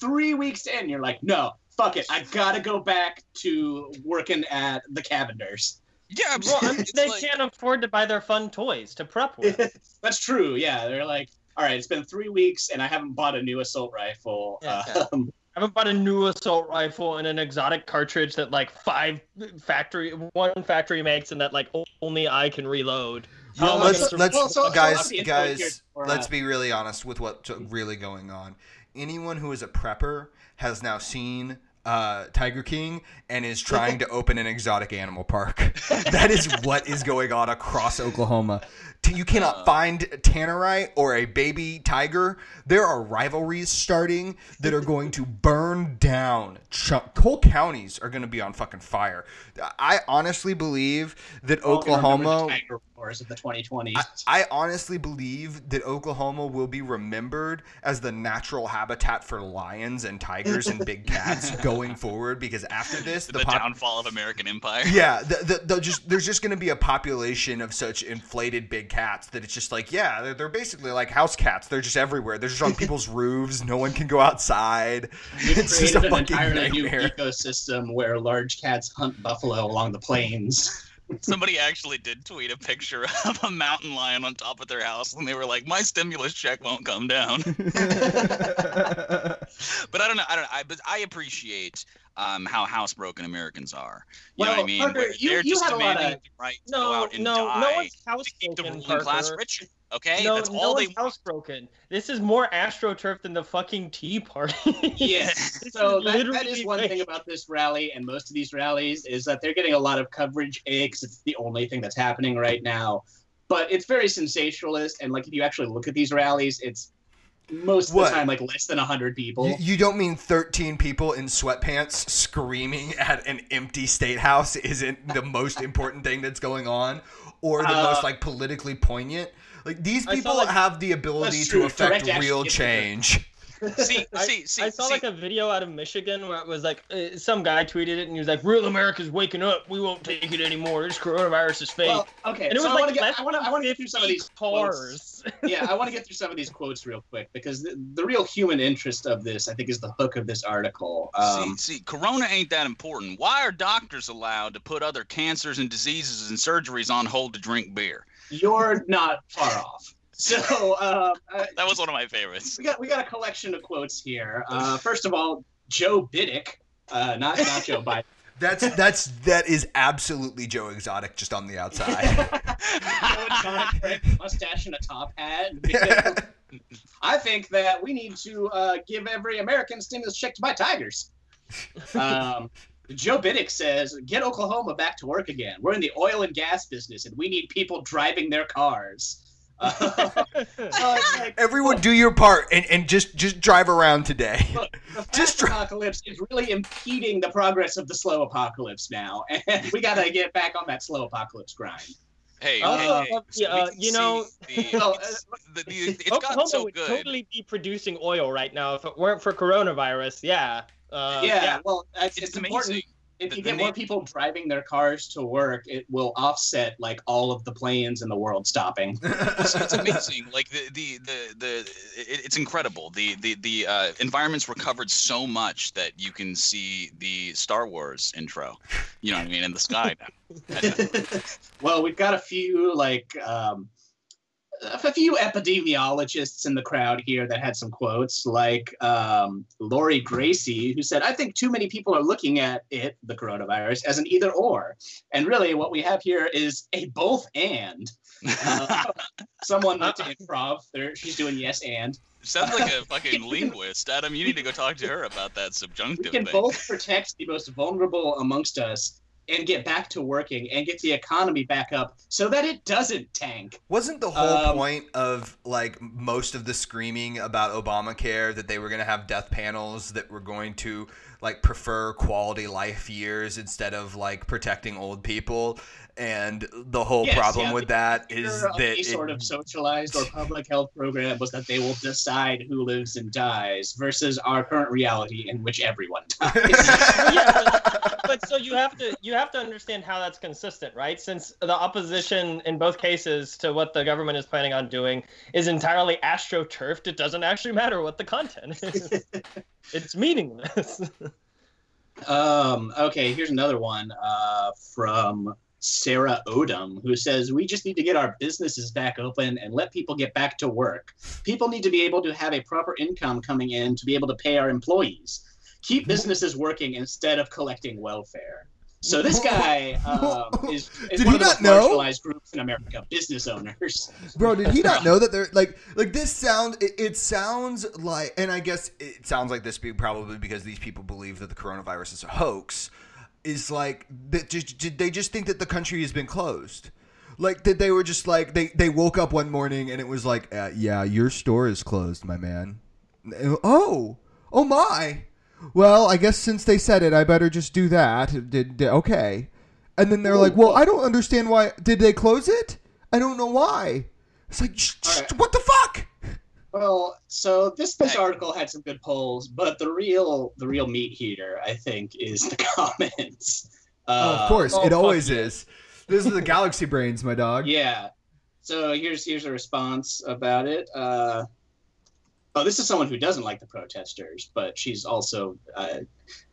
three weeks in, you're like, no, fuck it, I gotta go back to working at the Cavenders. Yeah, Well, I mean, it's they like- can't afford to buy their fun toys to prep with. That's true. Yeah, they're like, all right, it's been three weeks, and I haven't bought a new assault rifle. Yeah, yeah. Um, I haven't bought a new assault rifle and an exotic cartridge that like five factory one factory makes and that like only I can reload. Well, How am I let's let's Well, so- so guys let me info here guys for, let's uh, be really honest with what's really going on. Anyone who is a prepper has now seen uh, Tiger King and is trying to open an exotic animal park. that is what is going on across Oklahoma. You cannot uh. find tannerite or a baby tiger. There are rivalries starting that are going to burn down. Ch- whole counties are going to be on fucking fire. I honestly believe that Oklahoma the Wars of the 2020s. I, I honestly believe that Oklahoma will be remembered as the natural habitat for lions and tigers and big cats going forward. Because after this, the, the, pop- downfall of American Empire. yeah, the, the, the just there's just going to be a population of such inflated big cats that it's just like yeah, they're, they're basically like house cats. They're just everywhere. They're just on people's roofs. No one can go outside. We've It's just a an fucking entirely new ecosystem where large cats hunt buffalo along the plains. Somebody actually did tweet a picture of a mountain lion on top of their house, and they were like, "My stimulus check won't come down." but I don't know. I don't. I, but I appreciate um, how housebroken Americans are. You know what I mean? Parker, Where you- they're you just had demanding of- the right to No, go out and no, die no one's to keep the housebroken, ruling class rich. Okay, no, that's no all they one's housebroken. This is more astroturf than the fucking Tea Party. Yes. This so is that, that literally is one thing about this rally and most of these rallies is that they're getting a lot of coverage A because it's the only thing that's happening right now. But it's very sensationalist and like if you actually look at these rallies, it's most of What? the time like less than hundred people. You, you don't mean 13 people in sweatpants screaming at an empty state house isn't the most important thing that's going on or the Uh, most like politically poignant? Like these I saw, people like- have the ability to affect real change. see, I, see, see, I saw see. like a video out of Michigan where it was like uh, some guy tweeted it and he was like, "Real America's waking up. We won't take it anymore. This coronavirus is fake." well, okay, and it was I like want to get I want to I want to get through some of these quotes. cars. yeah, I want to get through some of these quotes real quick because the, the real human interest of this, I think, is the hook of this article. Um, see, see, Corona ain't that important. Why are doctors allowed to put other cancers and diseases and surgeries on hold to drink beer? you're not far off. So um, uh, That was one of my favorites. we got we got a collection of quotes here. Uh, first of all, Joe Biddick, uh, not not Joe Biden. That's that's that is absolutely Joe Exotic just on the outside. Joe Exotic, mustache and a top hat. I think that we need to uh, give every American stimulus check to buy tigers. Um, Joe Biddick says, "Get Oklahoma back to work again. We're in the oil and gas business, and we need people driving their cars." Uh, like, Everyone do your part and, and just just drive around today. Look, the fast Just try- apocalypse is really impeding the progress of the slow apocalypse now, and we gotta get back on that slow apocalypse grind. Hey, Uh, hey, uh, hey, uh, so yeah, uh, you know- see the, Well, it's, the, the, it's Oklahoma gotten so would good. totally be producing oil right now if it weren't for coronavirus. Yeah. Uh, yeah, well, it's, It's, it's, important. Amazing. If you get more people driving their cars to work, it will offset like all of the planes in the world stopping. it's, it's amazing. Like the the the, the it, it's incredible. The the the uh, environment's recovered so much that you can see the Star Wars intro. You know what I mean in the sky now. well, we've got a few like um, a few epidemiologists in the crowd here that had some quotes, like um, Lori Gracie, who said, "I think too many people are looking at it, the coronavirus, as an either or, and really what we have here is a both and." Uh, someone went to improv. There, she's doing yes and. Sounds like a fucking linguist, Adam. You need to go talk to her about that subjunctive. We can thing. both protect the most vulnerable amongst us and get back to working and get the economy back up so that it doesn't tank. Wasn't the whole Um, point of like most of the screaming about Obamacare that they were going to have death panels that were going to like prefer quality life years instead of like protecting old people? And the whole Yes, problem yeah, with that is that any it- sort of socialized or public health program was that they will decide who lives and dies versus our current reality in which everyone dies. yeah, but, but so you have to you have to understand how that's consistent, right? Since the opposition in both cases to what the government is planning on doing is entirely astroturfed, it doesn't actually matter what the content is. it's meaningless. Um, okay, here's another one uh, from Sarah Odom, who says, We just need to get our businesses back open and let people get back to work. People need to be able to have a proper income coming in to be able to pay our employees. Keep businesses working instead of collecting welfare. So this guy um, is, is Did one he of the not most know? marginalized groups in America, business owners. Bro, did he not know that they're like like this sound it, it sounds like and I guess it sounds like this be probably because these people believe that the coronavirus is a hoax is like that just did they just think that the country has been closed. Like that they were just like they they woke up one morning and it was like uh, yeah, your store is closed, my man. Oh. Oh my. Well, I guess since they said it, I better just do that. Did, did okay. And then they're like, "Well, I don't understand why. Did they close it? I don't know why." It's like, sh- sh- right. what the fuck? Well, so this this article had some good polls, but the real the real meat heater, I think, is the comments. oh, Uh, of course, oh, it always yeah. is. This is the galaxy brains, my dog. Yeah. So here's here's a response about it. Uh, oh, this is someone who doesn't like the protesters, but she's also uh,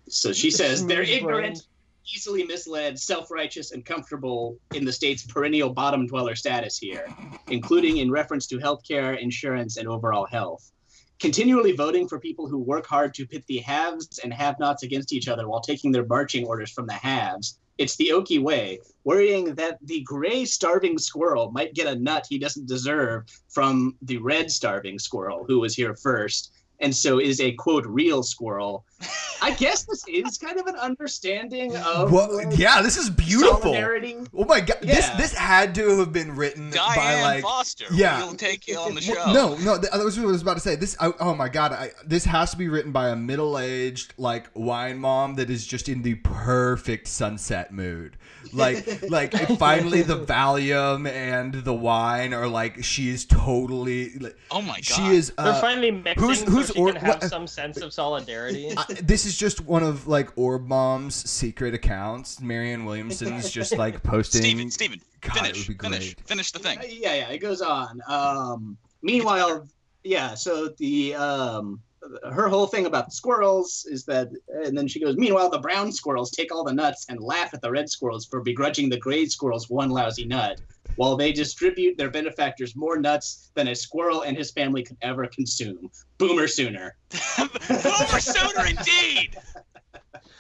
so she says they're ignorant, brain. Easily misled, self-righteous, and comfortable in the state's perennial bottom dweller status here, including in reference to healthcare, insurance, and overall health. continually voting for people who work hard to pit the haves and have-nots against each other while taking their marching orders from the haves. It's the Okie way, worrying that the gray starving squirrel might get a nut he doesn't deserve from the red starving squirrel who was here first, and so is a quote real squirrel. I guess this is kind of an understanding of What? like, Yeah, this is beautiful. Oh my god, this Yeah. this had to have been written by Diane like Foster. yeah. We'll take you on the show. Well, No, no, that was what I was about to say. This, I, oh my god, I, this has to be written by a middle-aged like wine mom that is just in the perfect sunset mood. Like, like finally the Valium and the wine are like she is totally. Like, Oh my god. she is. They're Uh, finally mixing who's- who's so she or- can have some sense of solidarity. I, this is just one of like Orb Mom's secret accounts. Marianne Williamson's just like posting. Steven, Steven, God, it finish, would be finish, great. finish the thing. Uh, yeah, yeah, it goes on. Um, meanwhile, yeah, so the um, her whole thing about the squirrels is that, and then she goes, meanwhile, the brown squirrels take all the nuts and laugh at the red squirrels for begrudging the gray squirrels one lousy nut, while they distribute their benefactors more nuts than a squirrel and his family could ever consume. Boomer sooner. Boomer sooner, indeed.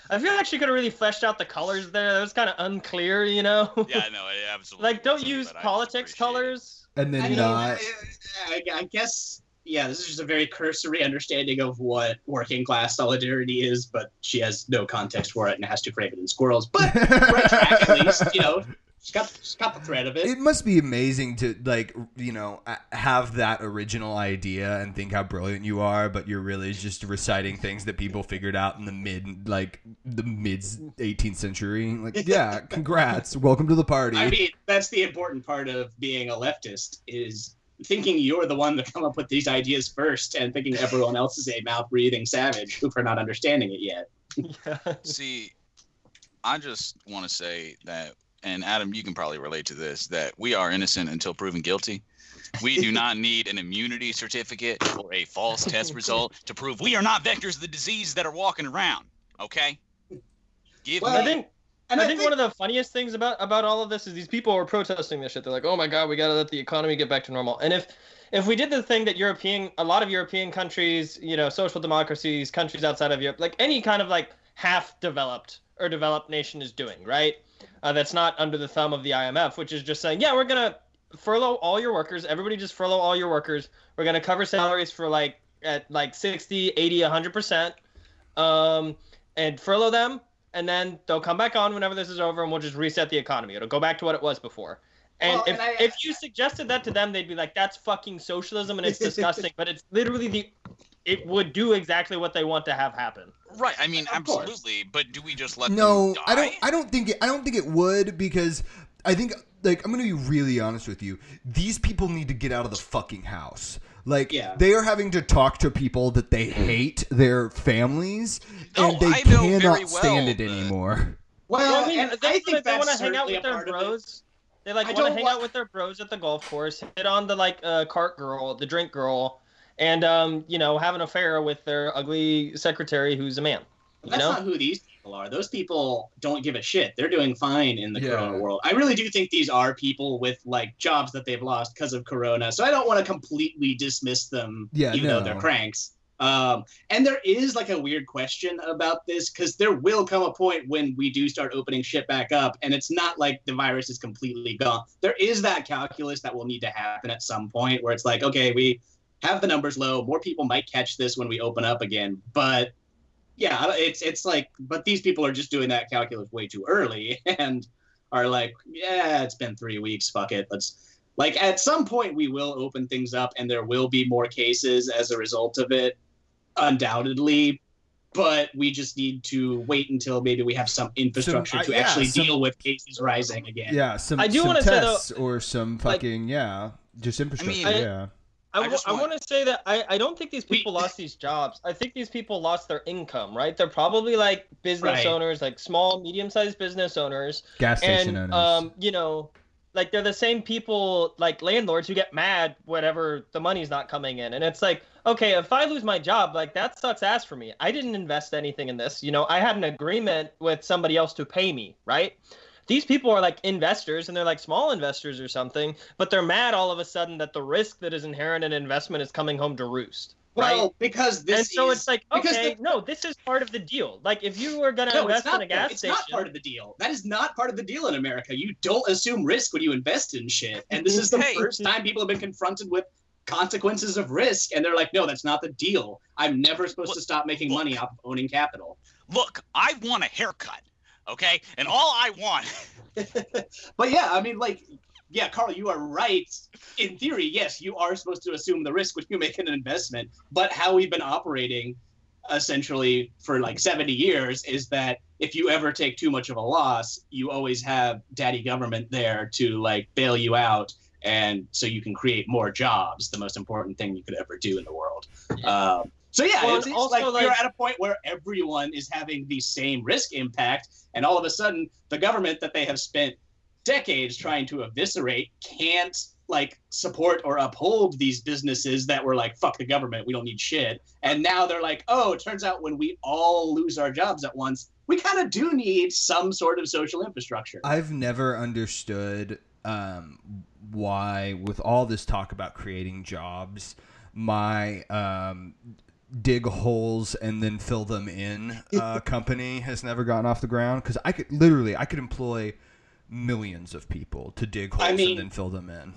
I feel like she could have really fleshed out the colors there. That was kind of unclear, you know. Yeah, no, I absolutely. like, don't use politics appreciate it. colors. and then I mean, not. I, I guess, yeah, this is just a very cursory understanding of what working class solidarity is, but she has no context for it and has to frame it in squirrels. But right track, at least, you know, she's got, she's got the thread of it. It must be amazing to like you know have that original idea and think how brilliant you are, but you're really just reciting things that people figured out in the mid like the mid 18th century. Like, yeah, congrats, welcome to the party. I mean, that's the important part of being a leftist is thinking you're the one that come up with these ideas first and thinking everyone else is a mouth breathing savage who for not understanding it yet. Yeah. See, I just want to say that, and Adam, you can probably relate to this, that we are innocent until proven guilty. We do not need an immunity certificate or a false test result to prove we are not vectors of the disease that are walking around. Okay? Give Well, I think And I think one of the funniest things about about all of this is these people are protesting this shit. They're like, "Oh my god, we got to let the economy get back to normal." And if if we did the thing that European a lot of European countries, you know, social democracies, countries outside of Europe, like any kind of like half developed or developed nation is doing, right? Uh, that's not under the thumb of the IMF, which is just saying, "Yeah, we're going to furlough all your workers. Everybody just furlough all your workers. We're going to cover salaries for like at like 60, 80, 100%. Um and furlough them and then they'll come back on whenever this is over and we'll just reset the economy it'll go back to what it was before and Well, if, and I- if you suggested that to them they'd be like that's fucking socialism and it's disgusting but it's literally the it would do exactly what they want to have happen Right. I mean, Of course. absolutely. But do we just let no, them die? I don't. I don't think it. I don't think it would because I think like I'm gonna be really honest with you. These people need to get out of the fucking house. Like Yeah. they are having to talk to people that they hate, their families, No, and they I cannot very stand it anymore. Well, Well, I mean, and they, I think wanna- they want to hang out with their part of it. bros they like want to hang wa- out with their bros at the golf course hit on the like uh, cart girl the drink girl and um you know have an affair with their ugly secretary who's a man you That's know not who these people are. Those people don't give a shit. They're doing fine in the Yeah. corona world. I really do think these are people with like jobs that they've lost because of corona. So I don't want to completely dismiss them, Yeah, even though they're cranks. Um, and there is like a weird question about this because there will come a point when we do start opening shit back up, and it's not like the virus is completely gone. There is that calculus that will need to happen at some point where it's like, okay, we have the numbers low, more people might catch this when we open up again, but yeah, it's it's like, but these people are just doing that calculus way too early and are like, yeah, it's been three weeks, fuck it, let's. Like at some point, we will open things up, and there will be more cases as a result of it, undoubtedly. But we just need to wait until maybe we have some infrastructure I- to uh, yeah, actually some- deal with cases rising again. Yeah, some. I do some wanna say, though, tests or some like- fucking yeah, just infrastructure. I- yeah, I, I want- want to say that I, I don't think these We- people lost these jobs. I think these people lost their income, right? They're probably like business Right. owners, like small, medium sized business owners. gas station And, owners. um, you know, like they're the same people, like landlords who get mad whenever the money's not coming in. And it's like, okay, if I lose my job, like that sucks ass for me. I didn't invest anything in this. You know, I had an agreement with somebody else to pay me, right? These people are like investors and they're like small investors or something, but they're mad all of a sudden that the risk that is inherent in investment is coming home to roost. Well, because this and so is, it's like, because okay, the- no, this is part of the deal. Like, if you were gonna no, it's invest not. in a gas it's station, not part of the deal. That is not part of the deal in America. You don't assume risk when you invest in shit. And this is the Hey. first time people have been confronted with consequences of risk, and they're like, "No, that's not the deal. I'm never supposed to stop making money off of owning capital." Look, I want a haircut, okay? And all I want. but yeah, I mean, like, yeah, Carl, you are right. In theory, yes, you are supposed to assume the risk when you make an investment. But how we've been operating essentially for like 70 years is that if you ever take too much of a loss, you always have daddy government there to like bail you out. And so you can create more jobs, the most important thing you could ever do in the world. Um, so yeah, Well, it's, it's also, like, like- you're at a point where everyone is having the same risk impact, and all of a sudden, the government that they have spent decades trying to eviscerate can't like support or uphold these businesses that were like fuck the government we don't need shit. And now they're like oh it turns out when we all lose our jobs at once we kind of do need some sort of social infrastructure. I've never understood um, why, with all this talk about creating jobs, my um, dig holes and then fill them in uh, company has never gotten off the ground. Because I could literally, I could employ millions of people to dig holes I mean- and then fill them in.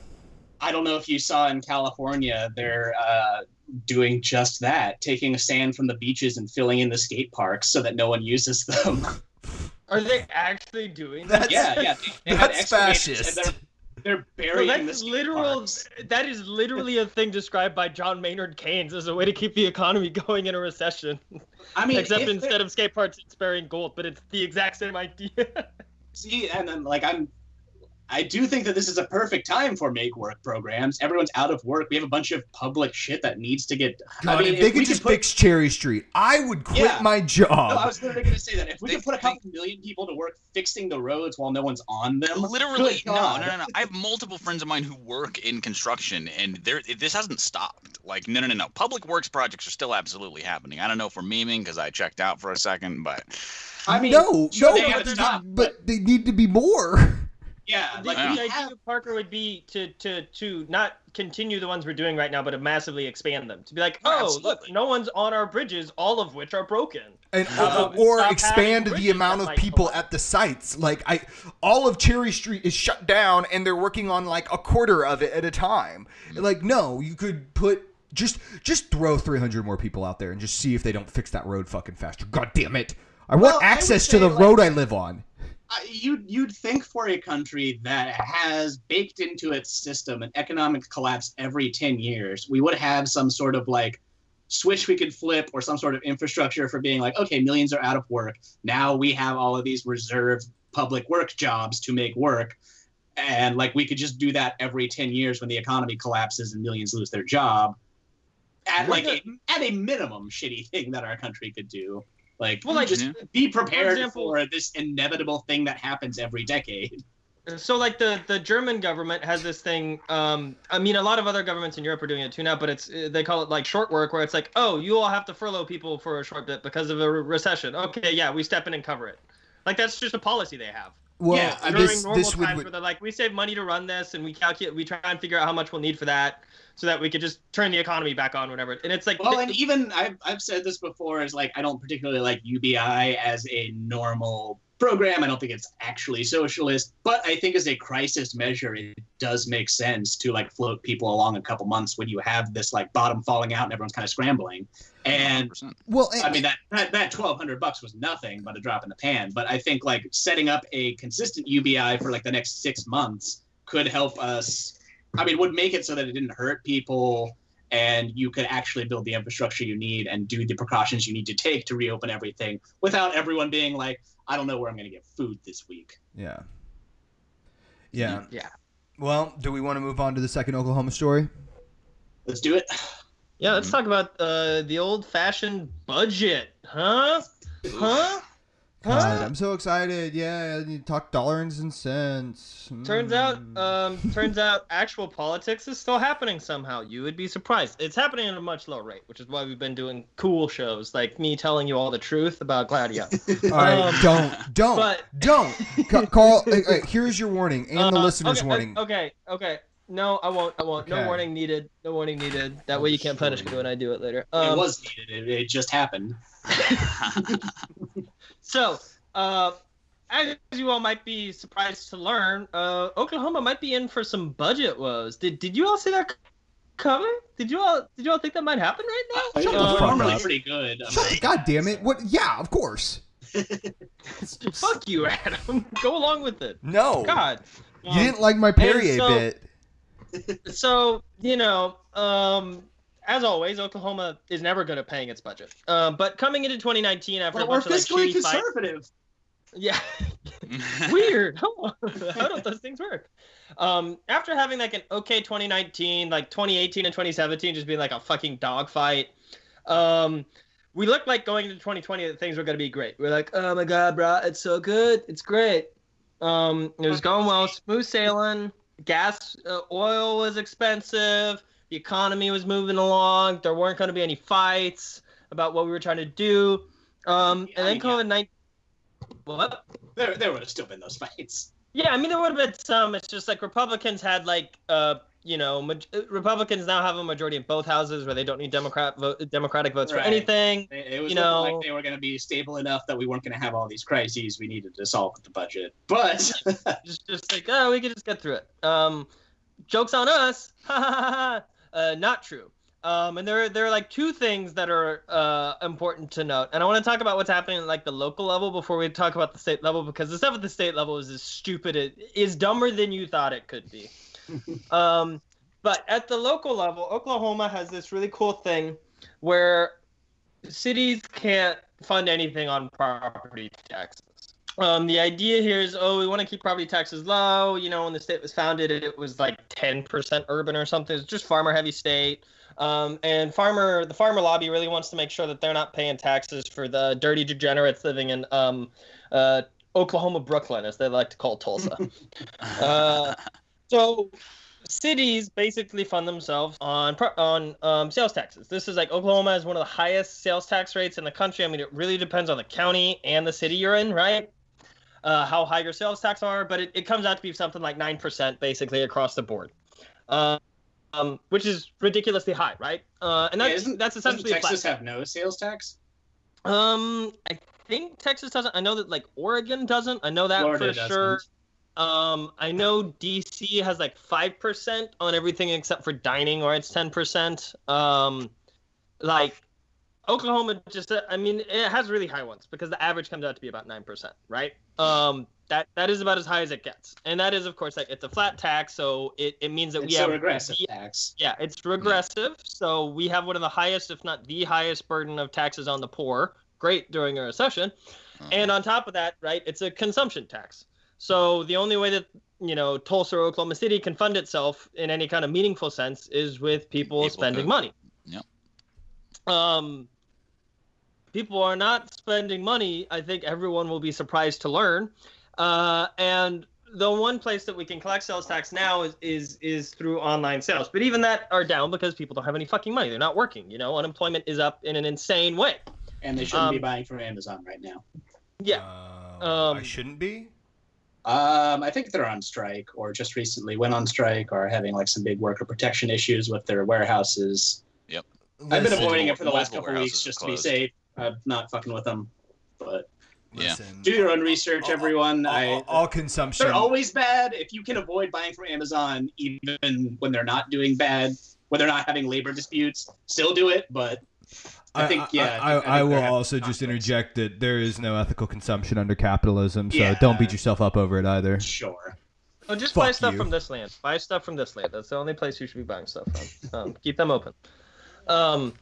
i don't know if you saw in california they're uh, doing just that taking sand from the beaches and filling in the skate parks so that no one uses them are they actually doing that? That's- yeah yeah they, they That's excavators fascist. They're, burying that's the literal. parks. That is literally a thing described by John Maynard Keynes as a way to keep the economy going in a recession. i mean Except instead of skate parks, it's burying gold, but it's the exact same idea. see and then like i'm i do think that this is a perfect time for make work programs everyone's out of work we have a bunch of public shit that needs to get God, i mean if they we could just put, fix Cherry Street, I would quit Yeah. my no. I was literally going to say that if we They- could put a couple million people to work fixing the roads while no one's on them, Literally, no, no, no, no. I have multiple friends of mine who work in construction, and there this hasn't stopped. Like, no, no, no, no. Public works projects are still absolutely happening. I don't know if we're memeing because I checked out for a second, but I mean, no, no, but, haven't they- but they need to be more. yeah, the, like Yeah. the idea have, of Parker would be to to to not continue the ones we're doing right now, but to massively expand them. To be like, Oh, oh, look, no one's on our bridges, all of which are broken. and Um, or expand the amount of people collapse. at the sites. Like I, all of Cherry Street is shut down, and they're working on like a quarter of it at a time. Like no, you could put just just throw three hundred more people out there and just see if they don't fix that road fucking faster. God damn it! I Well, want I access to the like- road I live on. You'd you'd think for a country that has baked into its system an economic collapse every ten years, we would have some sort of like switch we could flip or some sort of infrastructure for being like, okay, millions are out of work. Now we have all of these reserved public work jobs to make work. And like we could just do that every 10 years when the economy collapses and millions lose their job. At like a, at a minimum shitty thing that our country could do. Like, Well, like, just Yeah. be prepared example- for this inevitable thing that happens every decade. So like the the German government has this thing. Um, I mean, a lot of other governments in Europe are doing it too now, but it's uh, they call it like short work, where it's like, oh, you all have to furlough people for a short bit because of a re- recession. Okay, yeah, we step in and cover it. Like that's just a policy they have. Well, Yeah, during this normal this times would where they're like, we save money to run this, and we calculate, we try and figure out how much we'll need for that, so that we could just turn the economy back on, whatever. And it's like, Well, and even I've, I've said this before is like I don't particularly like UBI as a normal program. I don't think it's actually socialist, but I think as a crisis measure, it does make sense to like float people along a couple months when you have this like bottom falling out and everyone's kind of scrambling. And 100%. well, I mean that that that twelve hundred bucks was nothing but a drop in the pan. But I think like setting up a consistent UBI for like the next six months could help us. I mean, would make it so that it didn't hurt people, and you could actually build the infrastructure you need and do the precautions you need to take to reopen everything without everyone being like, I don't know where I'm going to get food this week. yeah, yeah, yeah, Well, do we want to move on to the second Oklahoma story? Let's do it. Yeah. Let's talk about uh, the old-fashioned budget, huh? Huh? God, Huh? I'm so excited. Yeah, you talk dollars and cents. Turns out, Mm. um, turns out, actual politics is still happening somehow. You would be surprised. It's happening at a much lower rate, which is why we've been doing cool shows like me telling you all the truth about Gladio. All right, um, don't, don't, but- don't. Ca- Carl, uh, uh, here's your warning and the Uh, listeners' okay, warning. Okay, okay. No, I won't. I won't. No warning needed. No warning needed. That way you can't punish me when I do it later. it Um, was needed. It, it just happened. So, uh, as you all might be surprised to learn, uh, Oklahoma might be in for some budget woes. Did Did you all see that coming? Did you all Did you all think that might happen right now? Shut the we're normally pretty good. Shut the, God damn it! What? Yeah, of course. Fuck you, Adam. Go along with it. No. God. You didn't like my Perrier so- bit. So you know um as always oklahoma is never good at paying its budget. Um but coming into 2019 after But a we're bunch of like fiscally shitty fights conservative. yeah. Weird. How, how don't those things work. Um after having like an okay 2019 like 2018 and 2017 just being like a fucking dogfight um we looked like going into 2020 that things were going to be great. We're like oh my god bro it's so good. It's great. Um it was going well smooth sailing gas uh, oil was expensive the economy was moving along there weren't going to be any fights about what we were trying to do. Um and then covid-19 what? There, there would have still been those fights. Yeah, I mean there would have been some. It's just like Republicans had like uh you know maj- uh, Republicans now have a majority in both houses where they don't need Democrat vote, Democratic votes Right. for anything. It, it was You know- like they were going to be stable enough that we weren't going to have all these crises we needed to solve with the budget. But Just just like oh we could just get through it. Um, jokes on us. Ha ha ha ha. Uh, not true. Um, and there, there are like two things that are uh, important to note, and I want to talk about what's happening at like the local level before we talk about the state level, because the stuff at the state level is as stupid, it is dumber than you thought it could be. um, but at the local level, Oklahoma has this really cool thing where cities can't fund anything on property taxes. Um, the idea here is, oh, we want to keep property taxes low. You know, when the state was founded, it was like 10% urban or something. It's just farmer-heavy state. Um, and farmer, the farmer lobby really wants to make sure that they're not paying taxes for the dirty degenerates living in um, uh, Oklahoma, Brooklyn, as they like to call Tulsa. Uh, so cities basically fund themselves on on um, sales taxes. This is like Oklahoma has one of the highest sales tax rates in the country. I mean, it really depends on the county and the city you're in, right? Uh, how high your sales tax are, but it, it comes out to be something like nine percent basically across the board, um, um, which is ridiculously high, right? Uh, and Yeah, that's isn't- that's doesn't essentially flat Texas have no sales tax? um, I think Texas doesn't. I know that like Oregon doesn't. I know that Florida for doesn't. sure. Um, I know DC has like five percent on everything except for dining, or it's ten percent. Um, like Oklahoma, just I mean, it has really high ones because the average comes out to be about nine percent, right? Um, that that is about as high as it gets, and that is of course like it's a flat tax, so it, it means that It's we have a regressive tax. yeah, it's regressive. So we have one of the highest, if not the highest, burden of taxes on the poor. Great during a recession. And on top of that, right, it's a consumption tax. So the only way that you know Tulsa or Oklahoma City can fund itself in any kind of meaningful sense is with people, People spending money. Yep. Um, people are not spending money. I think everyone will be surprised to learn. Uh, and the one place that we can collect sales tax now is, is is through online sales. But even that are down because people don't have any fucking money. They're not working. You know, unemployment is up in an insane way. And they shouldn't be Um, buying from Amazon right now. Yeah. Uh, Um, I shouldn't be. Um, I think they're on strike, or just recently went on strike, or having like some big worker protection issues with their warehouses. I've been avoiding it for the last multiple couple weeks warehouses just to be safe. I'm not fucking with them, but Yeah. listen, do your own research, all- everyone. all, I, all- all consumption. they're always bad. If you can avoid buying from Amazon, even when they're not doing bad, when they're not having labor disputes, still do it. But I think, yeah, I, I think- I I think will also having just interject that there is no ethical consumption under capitalism, so Yeah. don't beat yourself up over it either. sure. Oh, just buy stuff you. from this land. Buy stuff from this land. That's the only place you should be buying stuff from. Um, keep them open. Um,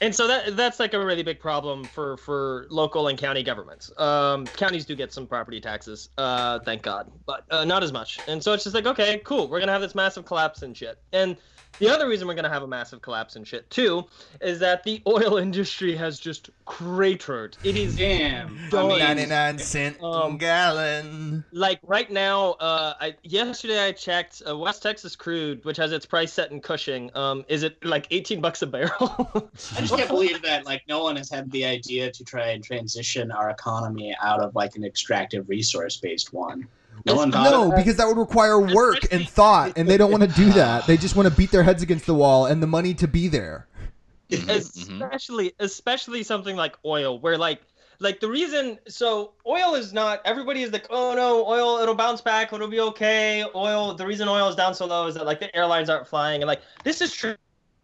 and so that that's like a really big problem for for local and county governments. Um, counties do get some property taxes, uh, thank God, but uh, not as much. And so it's just like, okay, cool, we're gonna have this massive collapse and shit. And the other reason we're gonna have a massive collapse and shit too is that the oil industry has just cratered. It is Damn. I Dog. mean, 99 cent Um, gallon. like right now uh i yesterday i checked uh, west texas crude which has its price set in cushing um is it like 18 bucks a barrel I just can't believe that like no one has had the idea to try and transition our economy out of like an extractive resource based one. No No, because that would require work and thought, and they don't want to do that. They just want to beat their heads against the wall and the money to be there. Mhm, mhm. especially especially something like oil where like like the reason so oil is not everybody is like oh no oil it'll bounce back it'll be okay oil the reason oil is down so low is that like the airlines aren't flying and like this is true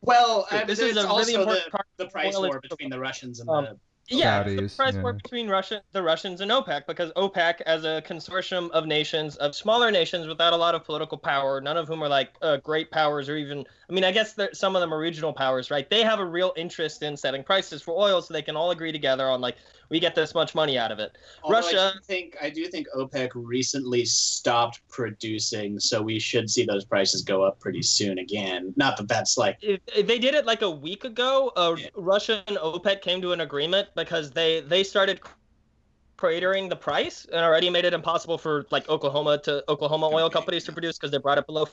Well, I, this this is is a also really important the, part the price war between the Russians and Um, the. Yeah the Saudis, price yeah. war between Russia the Russians and OPEC because OPEC as a consortium of nations of smaller nations without a lot of political power none of whom are like uh, great powers or even I mean I guess some of them are regional powers right they have a real interest in setting prices for oil so they can all agree together on like we get this much money out of it Although Russia- I do think I do think OPEC recently stopped producing, so we should see those prices go up pretty soon again. Not that that's like if, if they did it like a week ago. Uh, Yeah. Russia and OPEC came to an agreement because they they started cratering the price and already made it impossible for like Oklahoma to Oklahoma oil companies to produce because they brought it below.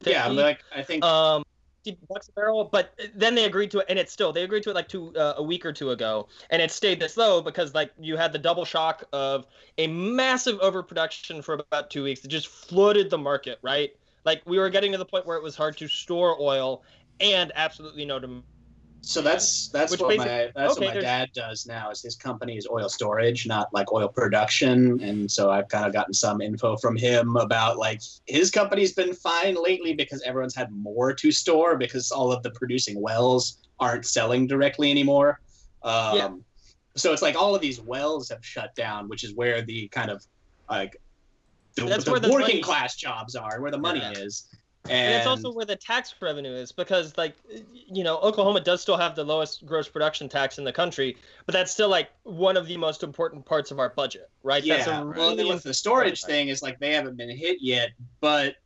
50. yeah, like I think um 50 bucks a barrel but then they agreed to it and it's still they agreed to it like two uh, a week or two ago and it stayed this low because like you had the double shock of a massive overproduction for about two weeks that just flooded the market right? Like we were getting to the point where it was hard to store oil and absolutely no demand so. That's that's Which what my that's okay, what my dad does now. Is his company is oil storage, not like oil production, and so I've kind of gotten some info from him about like his company's been fine lately because everyone's had more to store because all of the producing wells aren't selling directly anymore. Um, Yeah. So it's like all of these wells have shut down, which is where the kind of like the, That's the where the working money- class jobs are, where the money Yeah. is. And it's also where the tax revenue is because like you know oklahoma does still have the lowest gross production tax in the country but that's still like one of the most important parts of our budget right yeah. that's a well, then with the storage thing, is like they haven't been hit yet, but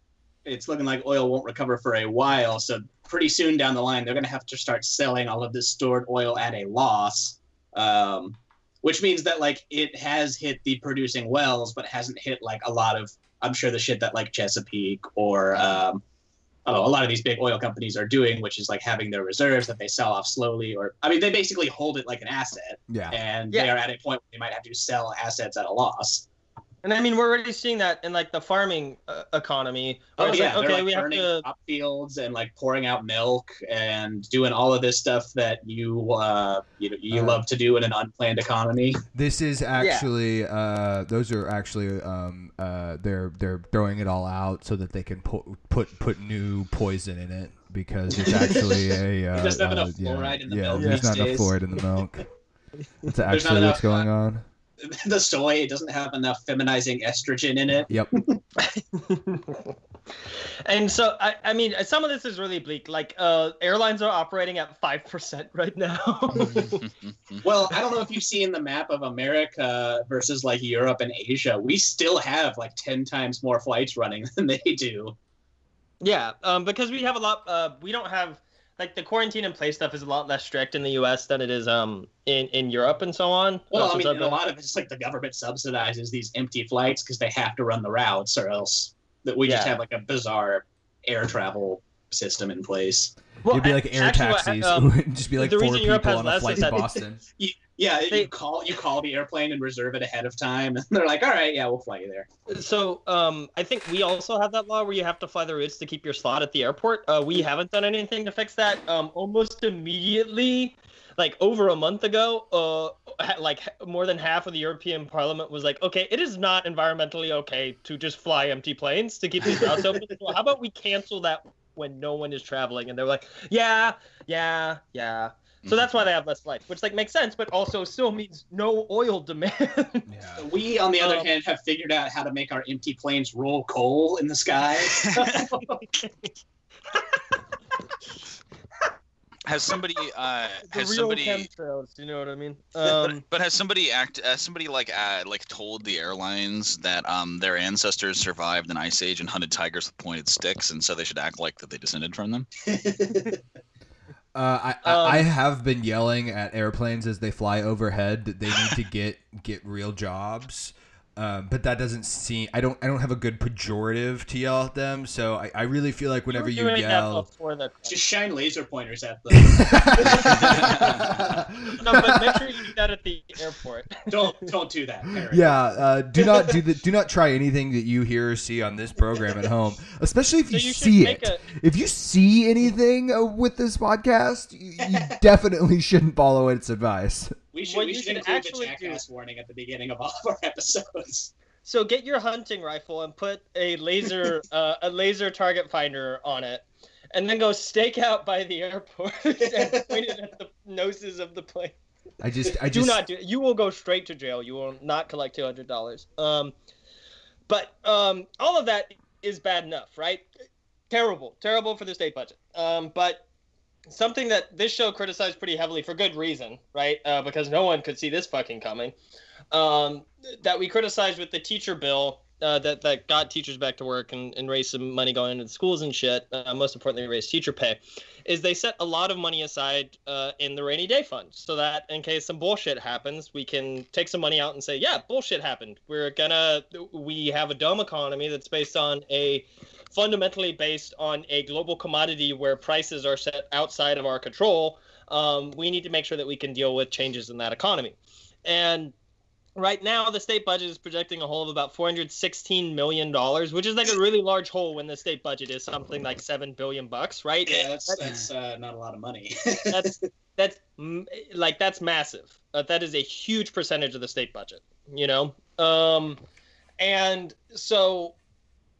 it's looking like oil won't recover for a while. So pretty soon down the line, they're going to have to start selling all of this stored oil at a loss. Um, which means that like it has hit the producing wells, but hasn't hit like a lot of I'm sure the shit that like Chesapeake or um, oh, a lot of these big oil companies are doing, which is like having their reserves that they sell off slowly, or I mean they basically hold it like an asset, Yeah. and Yeah. they are at a point where they might have to sell assets at a loss. And i mean we're already seeing that in like the farming uh, economy Oh yeah, like, they're okay like we have burning to crop fields and like pouring out milk and doing all of this stuff that you uh, you know you Uh, love to do in an unplanned economy. This is actually uh, those are actually um, uh, they're they're throwing it all out so that they can put put put new poison in it because it's actually a uh, Doesn't have uh, yeah, in the yeah, milk there's these not enough fluoride in the milk. That's actually what's going uh, on. the soy it doesn't have enough feminizing estrogen in it. Yep. and so I, I mean some of this is really bleak like uh airlines are operating at 5% right now Well, I don't know if you've seen the map of America versus like Europe and Asia. We still have like ten times more flights running than they do. Yeah, um, because we have a lot. Uh, we don't have like the quarantine and play stuff is a lot less strict in the U.S. than it is um in in Europe and so on. Well, I mean, a lot of it's like the government subsidizes these empty flights because they have to run the routes, or else that we just have like a bizarre air travel system in place. Well, It'd be like air actually, what- taxis. um, It'd just be like the four reason Europe people has on a less flight is to that- Boston. Yeah, They- you call you call the airplane and reserve it ahead of time, and they're like, "All right, yeah, we'll fly you there." So um, I think we also have that law where you have to fly the routes to keep your slot at the airport. Uh, we haven't done anything to fix that. Um, almost immediately, like over a month ago, uh, like more than half of the European Parliament was like, okay, it is not environmentally okay to just fly empty planes to keep these routes open. So how about we cancel that when no one is traveling? And they're like, yeah, yeah, yeah. So that's why they have less flights, which like makes sense, but also still means no oil demand. Yeah. We, on the other Um, hand, have figured out how to make our empty planes roll coal in the sky. Has somebody uh the has real somebody chemtrails, you know what I mean? but, Um, but has somebody act uh, somebody like uh, like told the airlines that um their ancestors survived an ice age and hunted tigers with pointed sticks and so they should act like that they descended from them Uh, I, Um, I have been yelling at airplanes as they fly overhead that they need to get get real jobs. Um, but that doesn't seem. I don't. I don't have a good pejorative to yell at them. So I, I really feel like whenever you, were doing that yell, before the Just shine laser pointers at them. no, but make sure you do that at the airport. don't don't do that. Eric. yeah, uh, do not do the, do not try anything that you hear or see on this program at home, especially if So you, you see it. a- If you see anything uh, with this podcast, you, you definitely shouldn't follow its advice. We should What we you should should include the actually do- warning at the beginning of all of our episodes. So get your hunting rifle and put a laser uh, a laser target finder on it, and then go stake out by the airport and point it at the noses of the plane. I just I do just not do. You will go straight to jail. You will not collect two hundred dollars. Um, but um, all of that is bad enough, right? Terrible, terrible for the state budget. Um, but something that this show criticized pretty heavily for good reason, right? Uh, because no one could see this fucking coming. Um, that we criticized with the teacher bill uh, that that got teachers back to work and, and raised some money going into the schools and shit. Uh, most importantly, raised teacher pay. Is they set a lot of money aside uh, in the rainy day fund so that in case some bullshit happens, we can take some money out and say, yeah, bullshit happened. We're gonna we have a dumb economy that's based on a fundamentally based on a global commodity where prices are set outside of our control. Um, we need to make sure that we can deal with changes in that economy. And right now, the state budget is projecting a hole of about $416 million, which is like a really large hole when the state budget is something like 7 billion bucks, right? Yeah, that's that's uh, not a lot of money. that's that's like that's massive. Uh, that is a huge percentage of the state budget, you know. Um, and so,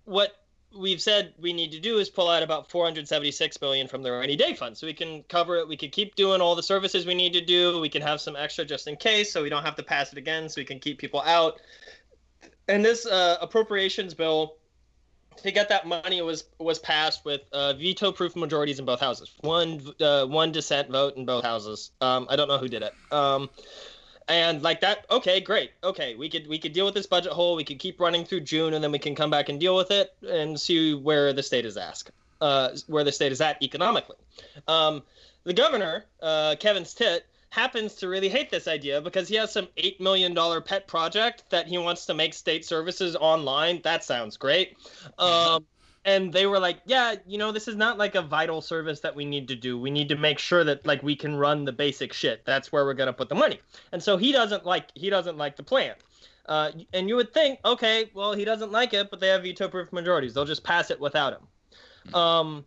what we've said we need to do is pull out about 476 million from the rainy day fund, so we can cover it. We can keep doing all the services we need to do. We can have some extra just in case, so we don't have to pass it again, so we can keep people out. And this uh, appropriations bill to get that money was was passed with uh, veto-proof majorities in both houses. One uh, one dissent vote in both houses. Um, I don't know who did it. Um, and like that, okay, great. Okay, we could we could deal with this budget hole. We could keep running through June, and then we can come back and deal with it and see where the state is at, uh, where the state is at economically. Um, the governor, uh, Kevin Stitt, happens to really hate this idea because he has some eight million dollar pet project that he wants to make state services online. That sounds great. Um, and they were like, "Yeah, you know, this is not like a vital service that we need to do. We need to make sure that like we can run the basic shit. That's where we're gonna put the money." And so he doesn't like he doesn't like the plan. Uh, and you would think, okay, well, he doesn't like it, but they have veto-proof majorities. They'll just pass it without him. Um,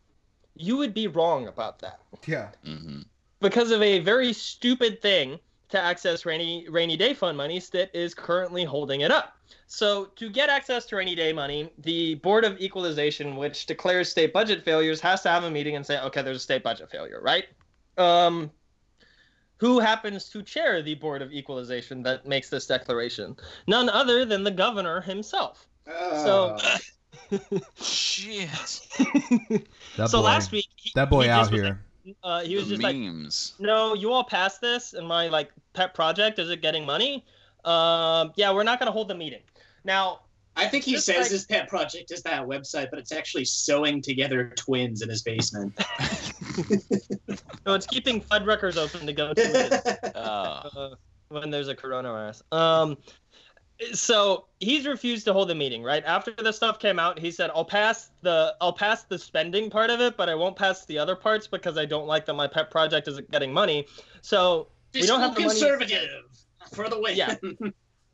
you would be wrong about that yeah. hmm because of a very stupid thing to access rainy rainy day fund money that is currently holding it up. So to get access to rainy day money, the Board of Equalization, which declares state budget failures, has to have a meeting and say, okay, there's a state budget failure, right? Um, who happens to chair the Board of Equalization that makes this declaration? None other than the governor himself. So- Uh, Shit. That so boy, last week, he, that boy he out here. like- uh, he was the just like, no, you all passed this, and my like pet project is it getting money? Um, yeah, we're not gonna hold the meeting. Now, I think he says like- his pet project is that website, but it's actually sewing together twins in his basement. no, it's keeping Fuddruckers open to go to it, Oh. uh, when there's a coronavirus. Um, so he's refused to hold the meeting. Right after the stuff came out, he said, "I'll pass the I'll pass the spending part of it, but I won't pass the other parts because I don't like that my pet project isn't getting money." So we don't have the money. conservative for the win. Yeah.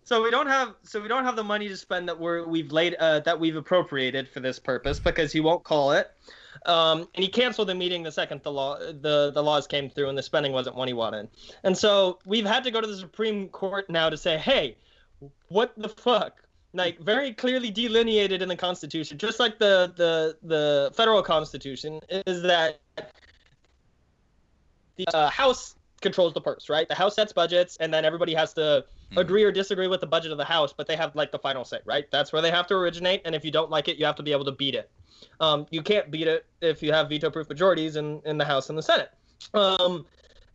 So we don't have so we don't have the money to spend that we're we've laid uh, that we've appropriated for this purpose because he won't call it, um, and he canceled the meeting the second the law the the laws came through and the spending wasn't what he wanted, and so we've had to go to the Supreme Court now to say, hey, what the fuck? Like very clearly delineated in the Constitution, just like the the the federal Constitution, is that the uh, House controls the purse, right? The House sets budgets, and then everybody has to agree or disagree with the budget of the House, but they have like the final say, right? That's where they have to originate, and if you don't like it, you have to be able to beat it. Um, you can't beat it if you have veto-proof majorities in in the House and the Senate. Um,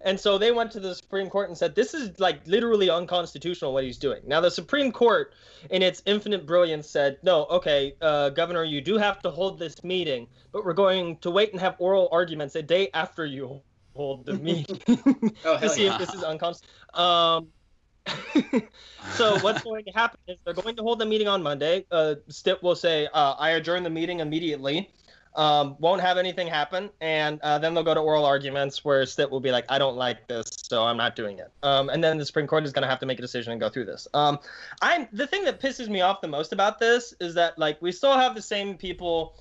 and so they went to the Supreme Court and said, this is like literally unconstitutional what he's doing. Now, the Supreme Court, in its infinite brilliance, said, no, okay, uh, Governor, you do have to hold this meeting, but we're going to wait and have oral arguments a day after you hold the meeting Oh, to hell see yeah. if this is unconstitutional. Um, so what's going to happen is they're going to hold the meeting on Monday. Uh, Stitt will say, uh, "I adjourn the meeting immediately." Um, won't have anything happen, and uh, then they'll go to oral arguments where Stitt will be like, "I don't like this, so I'm not doing it." Um, and then the Supreme Court is going to have to make a decision and go through this. Um, I'm the thing that pisses me off the most about this is that like we still have the same people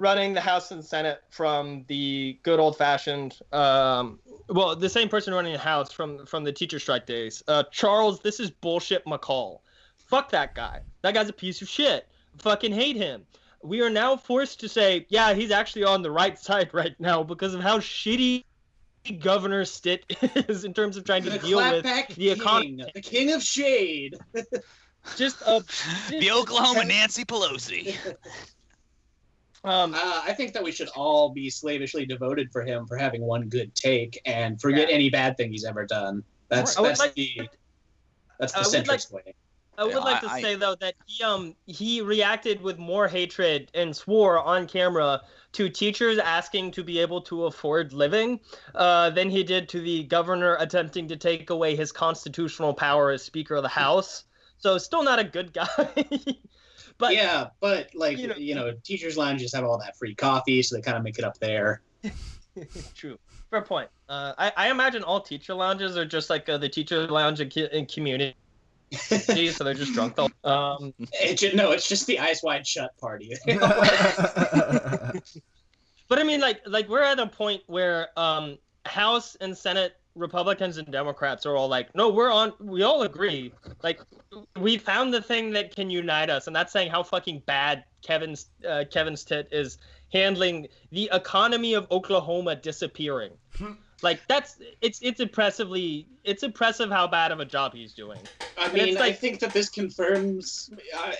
running the House and Senate from the good old fashioned, um, well, the same person running the House from from the teacher strike days. Uh, Charles, this is bullshit McCall. Fuck that guy. That guy's a piece of shit. Fucking hate him. We are now forced to say, yeah, he's actually on the right side right now because of how shitty Governor Stitt is in terms of trying to The deal with clapback the king, economy. the king of shade. Just a the Oklahoma Nancy Pelosi. Um, Uh, I think that we should all be slavishly devoted for him for having one good take and forget Yeah. any bad thing he's ever done. That's I that's like- the that's the I would way. I would Yeah, like to I- I- say though that he um he reacted with more hatred and swore on camera to teachers asking to be able to afford living uh, than he did to the governor attempting to take away his constitutional power as Speaker of the House. So still not a good guy. But yeah, but like you you know- know, teachers' lounges have all that free coffee, so they kind of make it up there. True. Fair point. Uh, I, I imagine all teacher lounges are just like uh, the teacher lounge in, in community, so they're just drunk. The- um, It no, it's just the eyes wide shut party. But I mean, like, like we're at a point where um, House and Senate Republicans and Democrats are all like, no, we're on. We all agree. Like, we found the thing that can unite us, and that's saying how fucking bad Kevin's uh, Kevin Stitt is handling the economy of Oklahoma disappearing. like that's it's it's impressively it's impressive how bad of a job he's doing. I And mean, it's I think that this confirms, uh,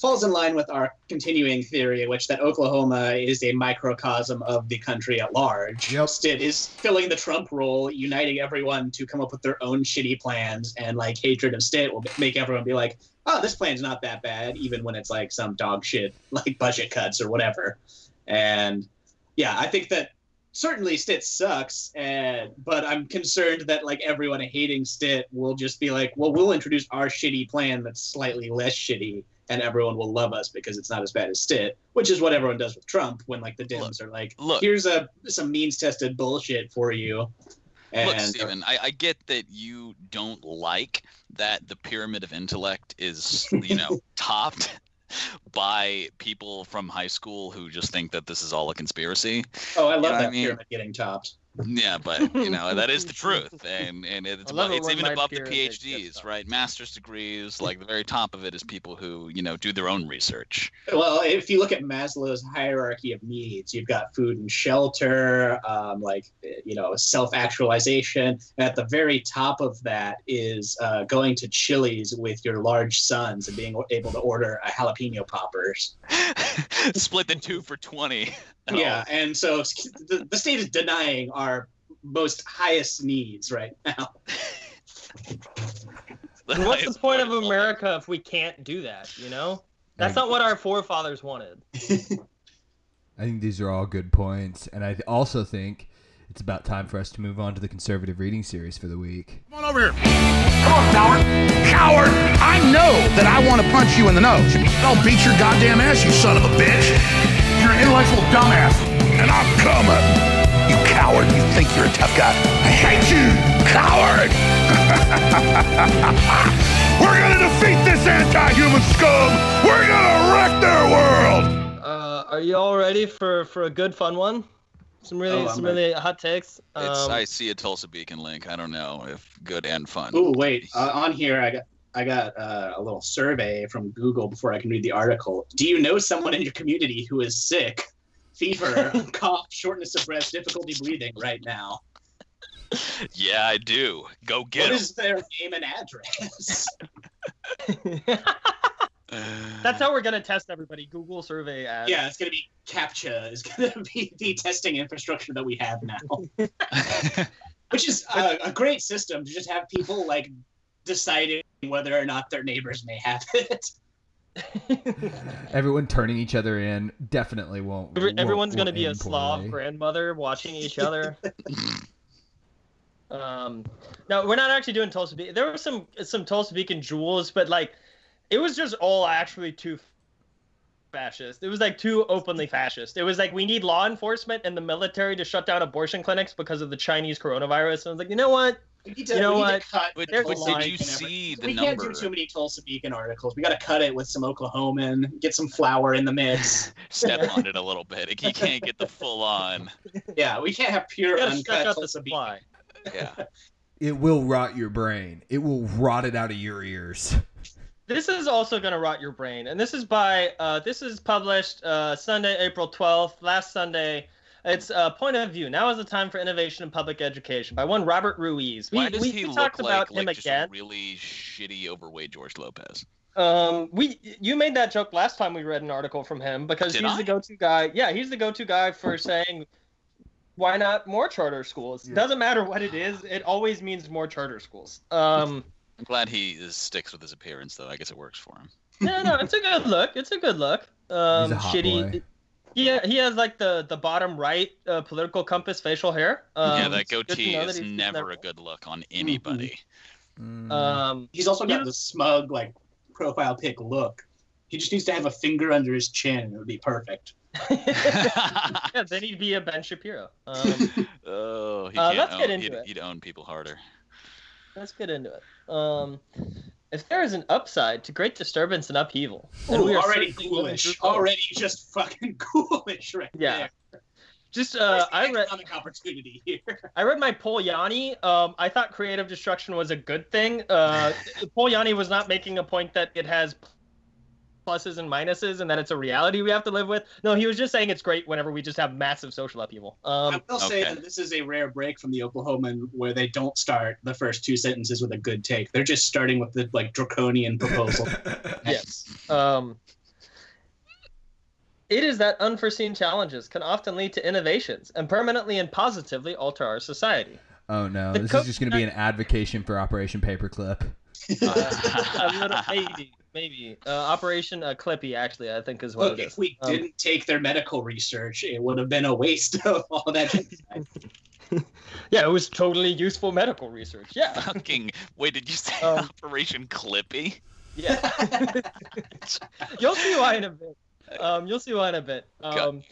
falls in line with our continuing theory, which that Oklahoma is a microcosm of the country at large. Yep. It is filling the Trump role, uniting everyone to come up with their own shitty plans, and like hatred of Stitt will make everyone be like, "Oh, this plan's not that bad," even when it's like some dog shit, like budget cuts or whatever. And yeah, I think that certainly Stitt sucks, and but I'm concerned that like everyone hating Stitt will just be like, well, we'll introduce our shitty plan that's slightly less shitty, and everyone will love us because it's not as bad as Stitt, which is what everyone does with Trump when like the Dems are like, look. here's a some means tested bullshit for you. And Look, Steven, I, I get that you don't like that the pyramid of intellect is, you know, topped by people from high school who just think that this is all a conspiracy. oh, I you love know what I that mean? pyramid getting topped. Yeah, but you know that is the truth, and and it's I above, it's even above the PhDs, right? Master's degrees, like the very top of it is people who you know do their own research. Well, if you look at Maslow's hierarchy of needs, you've got food and shelter, um, like you know, self-actualization. At the very top of that is uh, going to Chili's with your large sons and being able to order a jalapeno poppers. Split the two for twenty. Oh, Yeah, and so the, the state is denying our most highest needs right now. The what's the point of point America if we can't do that? You know, that's not what our forefathers wanted. I think these are all good points, and I also think it's about time for us to move on to the conservative reading series for the week. Come on over here. Come on, coward. Coward. I know that I want to punch you in the nose. I'll beat your goddamn ass, you son of a bitch. You're an intellectual dumbass. And I'm coming. You coward. You think you're a tough guy. I hate you, coward. We're going to defeat this anti-human scum. We're going to wreck their world. Uh, are you all ready for for a good fun one? Some really Oh, some ready. really hot takes. It's, Um, I see a Tulsa Beacon link. I don't know if good and fun. Oh wait. Uh, on here, I got I got uh, a little survey from Google before I can read the article. Do you know someone in your community who is sick, fever, cough, shortness of breath, difficulty breathing right now? Yeah, I do. Go What get 'em. is their name and address? that's how we're gonna test everybody. Google survey ads. yeah, it's gonna be CAPTCHA. Is gonna be the testing infrastructure that we have now, which is a, a great system to just have people like deciding whether or not their neighbors may have it. Everyone turning each other in definitely won't. Won't- Everyone's gonna be a end Slav poorly. grandmother watching each other. Um, no, we're not actually doing Tulsa Beacon. There were some some Tulsa Beacon jewels, but like, it was just all actually too fascist. It was like too openly fascist. It was like we need law enforcement and the military to shut down abortion clinics because of the Chinese coronavirus. And I was like, you know what? We need to, You know what? to cut But, There's but did you see the we number? can't do too many Tulsa Beacon articles. We got to cut it with some Oklahoman, get some flour in the mix. Step on it a little bit. You can't get the full on. yeah, we can't have pure We gotta stretch uncut the Tulsa Beacon. supply. Yeah. It will rot your brain. It will rot it out of your ears. This is also going to rot your brain. And this is by, uh, this is published uh, Sunday, April 12th, last Sunday. It's uh, Point of View. Now is the time for innovation in public education by one Robert Ruiz. We, Why does we, he we look talked like, about like him just again. a really shitty, overweight George Lopez? Um, we you made that joke last time we read an article from him because Did he's I? the go-to guy. Yeah, he's the go-to guy for saying why not more charter schools? Doesn't matter what it is, it always means more charter schools. Um, I'm glad he is, sticks with his appearance, though. I guess it works for him. no, no, it's a good look. It's a good look. Um, He's a hot shitty. boy. Yeah, he has like the the bottom right uh, political compass facial hair. Um, yeah, that it's good to goatee know that is he's never a good look on anybody. Mm. Um, He's also got Yeah. the smug, like, profile pic look. He just needs to have a finger under his chin, and it would be perfect. yeah, then he'd be a Ben Shapiro. Um, oh, he Uh, can't let's own, get into he'd, it. he'd own people harder. Let's get into it. Um, if there is an upside to great disturbance and upheaval, then Ooh, we are already ghoulish. Already just fucking ghoulish right Yeah. there. Just uh, I read opportunity here. I read my Paul Yanni. Um, I thought creative destruction was a good thing. Uh, Paul Yanni was not making a point that it has pluses and minuses and that it's a reality we have to live with. No, he was just saying it's great whenever we just have massive social upheaval. Um, I will say okay. that this is a rare break from the Oklahoman where they don't start the first two sentences with a good take. They're just starting with the like draconian proposal. yes. Um, it is that unforeseen challenges can often lead to innovations and permanently and positively alter our society. Oh no, The this co- is just going to be an advocation for Operation Paperclip. Uh, a little, maybe, maybe. Uh, Operation uh, Clippy, actually, I think is what Look, it is. if we Um, didn't take their medical research, it would have been a waste of all that. Yeah, it was totally useful medical research. Yeah, Fucking wait, did you say Um, Operation Clippy? yeah. you'll see why in a bit. Um, you'll see why in a bit. Um,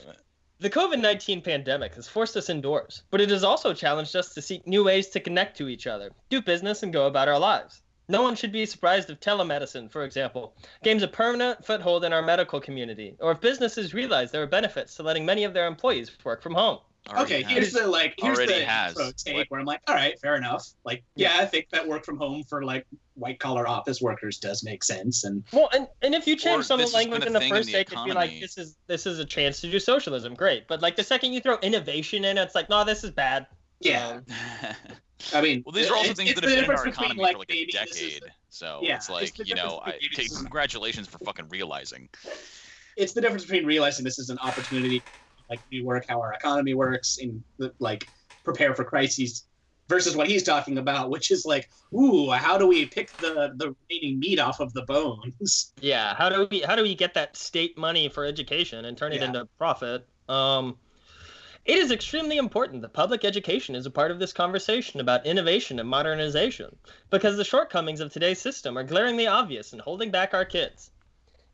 the COVID 19 pandemic has forced us indoors, but it has also challenged us to seek new ways to connect to each other, do business, and go about our lives. No one should be surprised if telemedicine, for example, gains a permanent foothold in our medical community, or if businesses realize there are benefits to letting many of their employees work from home. Already okay, has. here's the like here's Already the has. intro take What? where I'm like, all right, fair enough. Like, yeah, I think that work from home for like white collar office workers does make sense. And Well, and, and if you change some of the language in the thing in first the take, it'd be like this is this is a chance to do socialism, great. But like the second you throw innovation in, it's like, no, this is bad. yeah, Um, I mean, well, these are also things that have been in our difference between, economy like, for like a maybe this is decade. So yeah, it's it's like the you know, I, between okay, congratulations for fucking realizing. it's the difference between realizing this is an opportunity, like we work how our economy works, and like prepare for crises, versus what he's talking about, which is like, ooh, how do we pick the the remaining meat off of the bones? yeah, how do we how do we get that state money for education and turn it Yeah. into profit? Um, it is extremely important that public education is a part of this conversation about innovation and modernization, because the shortcomings of today's system are glaringly obvious and holding back our kids.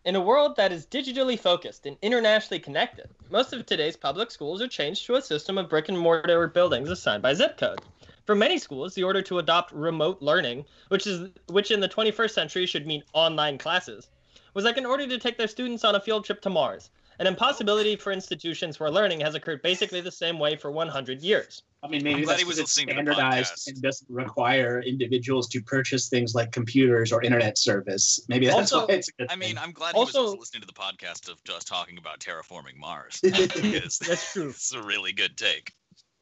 In a world that is digitally focused and internationally connected, most of today's public schools are changed to a system of brick and mortar buildings assigned by zip code. For many schools, the order to adopt remote learning, which is which in the 21st century should mean online classes, was like an order to take their students on a field trip to Mars, an impossibility for institutions where learning has occurred basically the same way for 100 years. I mean, maybe I'm glad that's he was 'cause it's listening to the standardized podcast. and doesn't require individuals to purchase things like computers or internet service. Maybe that's Also- why it's a good I mean, thing. I'm glad he was Also- also listening to the podcast of just talking about terraforming Mars. That's true. It's a really good take.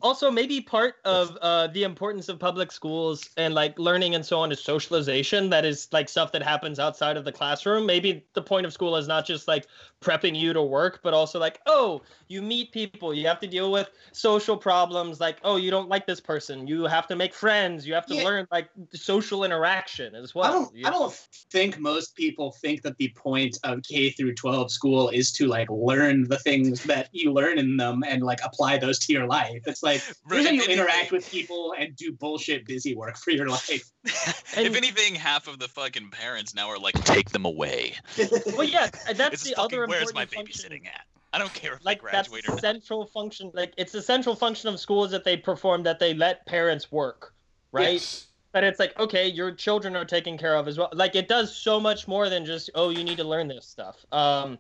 Also maybe part of uh, the importance of public schools and like learning and so on is socialization. That is like stuff that happens outside of the classroom. Maybe the point of school is not just like prepping you to work but also like oh you meet people. You have to deal with social problems. Like oh you don't like this person. You have to make friends. You have to Yeah. learn like social interaction as well. I don't. You I don't think most people think that the point of K through 12 school is to like learn the things that you learn in them and like apply those to your life. It's like Right, here's how you if interact with people and do bullshit busy work for your life. If anything, half of the fucking parents now are like, take them away. well, yeah, that's It's the fucking, other where's important my function. babysitting at? I don't care if like they that's graduate the or not. central function like it's the central function of schools that they perform that they let parents work right Yes. but it's like okay your children are taken care of as well like it does so much more than just oh you need to learn this stuff um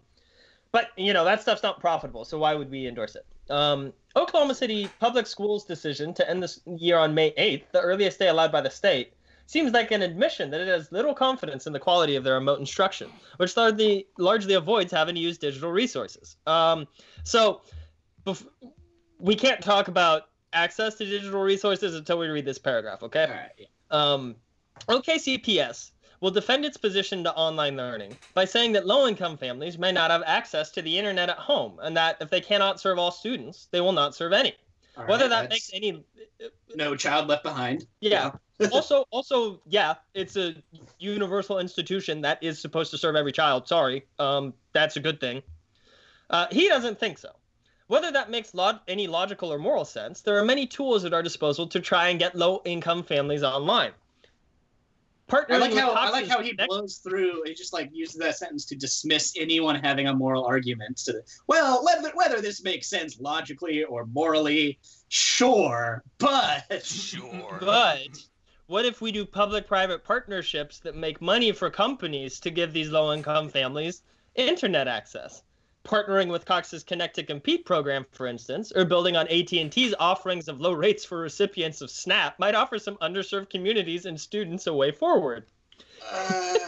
but you know that stuff's not profitable so why would we endorse it um oklahoma city public schools decision to end this year on may 8th the earliest day allowed by the state seems like an admission that it has little confidence in the quality of their remote instruction which largely largely avoids having to use digital resources um so bef- we can't talk about access to digital resources until we read this paragraph okay All right. um, OKCPS will defend its position to online learning by saying that low income families may not have access to the internet at home and that if they cannot serve all students, they will not serve any. All Whether right, that makes any. no child left behind. Yeah. also, also, yeah, it's a universal institution that is supposed to serve every child. Sorry. Um, that's a good thing. Uh, he doesn't think so. Whether that makes log- any logical or moral sense, there are many tools at our disposal to try and get low income families online. Partnering I like with how I like how he Connect- blows through. He just like uses that sentence to dismiss anyone having a moral argument. To well, whether whether this makes sense logically or morally, sure, but Sure. But what if we do public-private partnerships that make money for companies to give these low-income families internet access? Partnering with Cox's Connect to Compete program, for instance, or building on AT&T's offerings of low rates for recipients of SNAP might offer some underserved communities and students a way forward.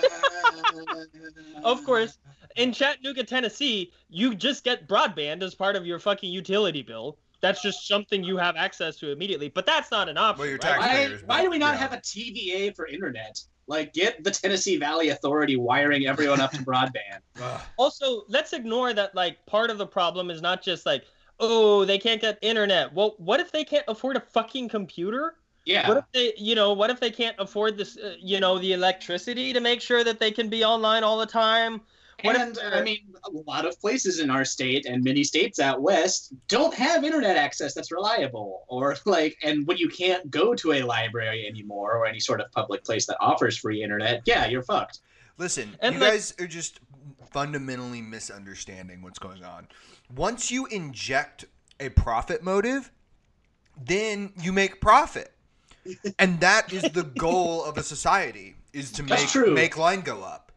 Of course, in Chattanooga, Tennessee, you just get broadband as part of your fucking utility bill. That's just something you have access to immediately, but that's not an option. Well, your right? Why, why do we not yeah. have a TVA for internet? Like, get the Tennessee Valley Authority wiring everyone up to broadband. Also let's ignore that like part of the problem is not just like oh they can't get internet well what if they can't afford a fucking computer Yeah. what if they you know what if they can't afford this uh, you know the electricity to make sure that they can be online all the time what if and they're- I mean, a lot of places in our state and many states out west don't have internet access that's reliable, or like, and when you can't go to a library anymore or any sort of public place that offers free internet, yeah, you're fucked. Listen, And, you like- guys are just fundamentally misunderstanding what's going on. Once you inject a profit motive, then you make profit. and that is the goal of a society is to make make line go up.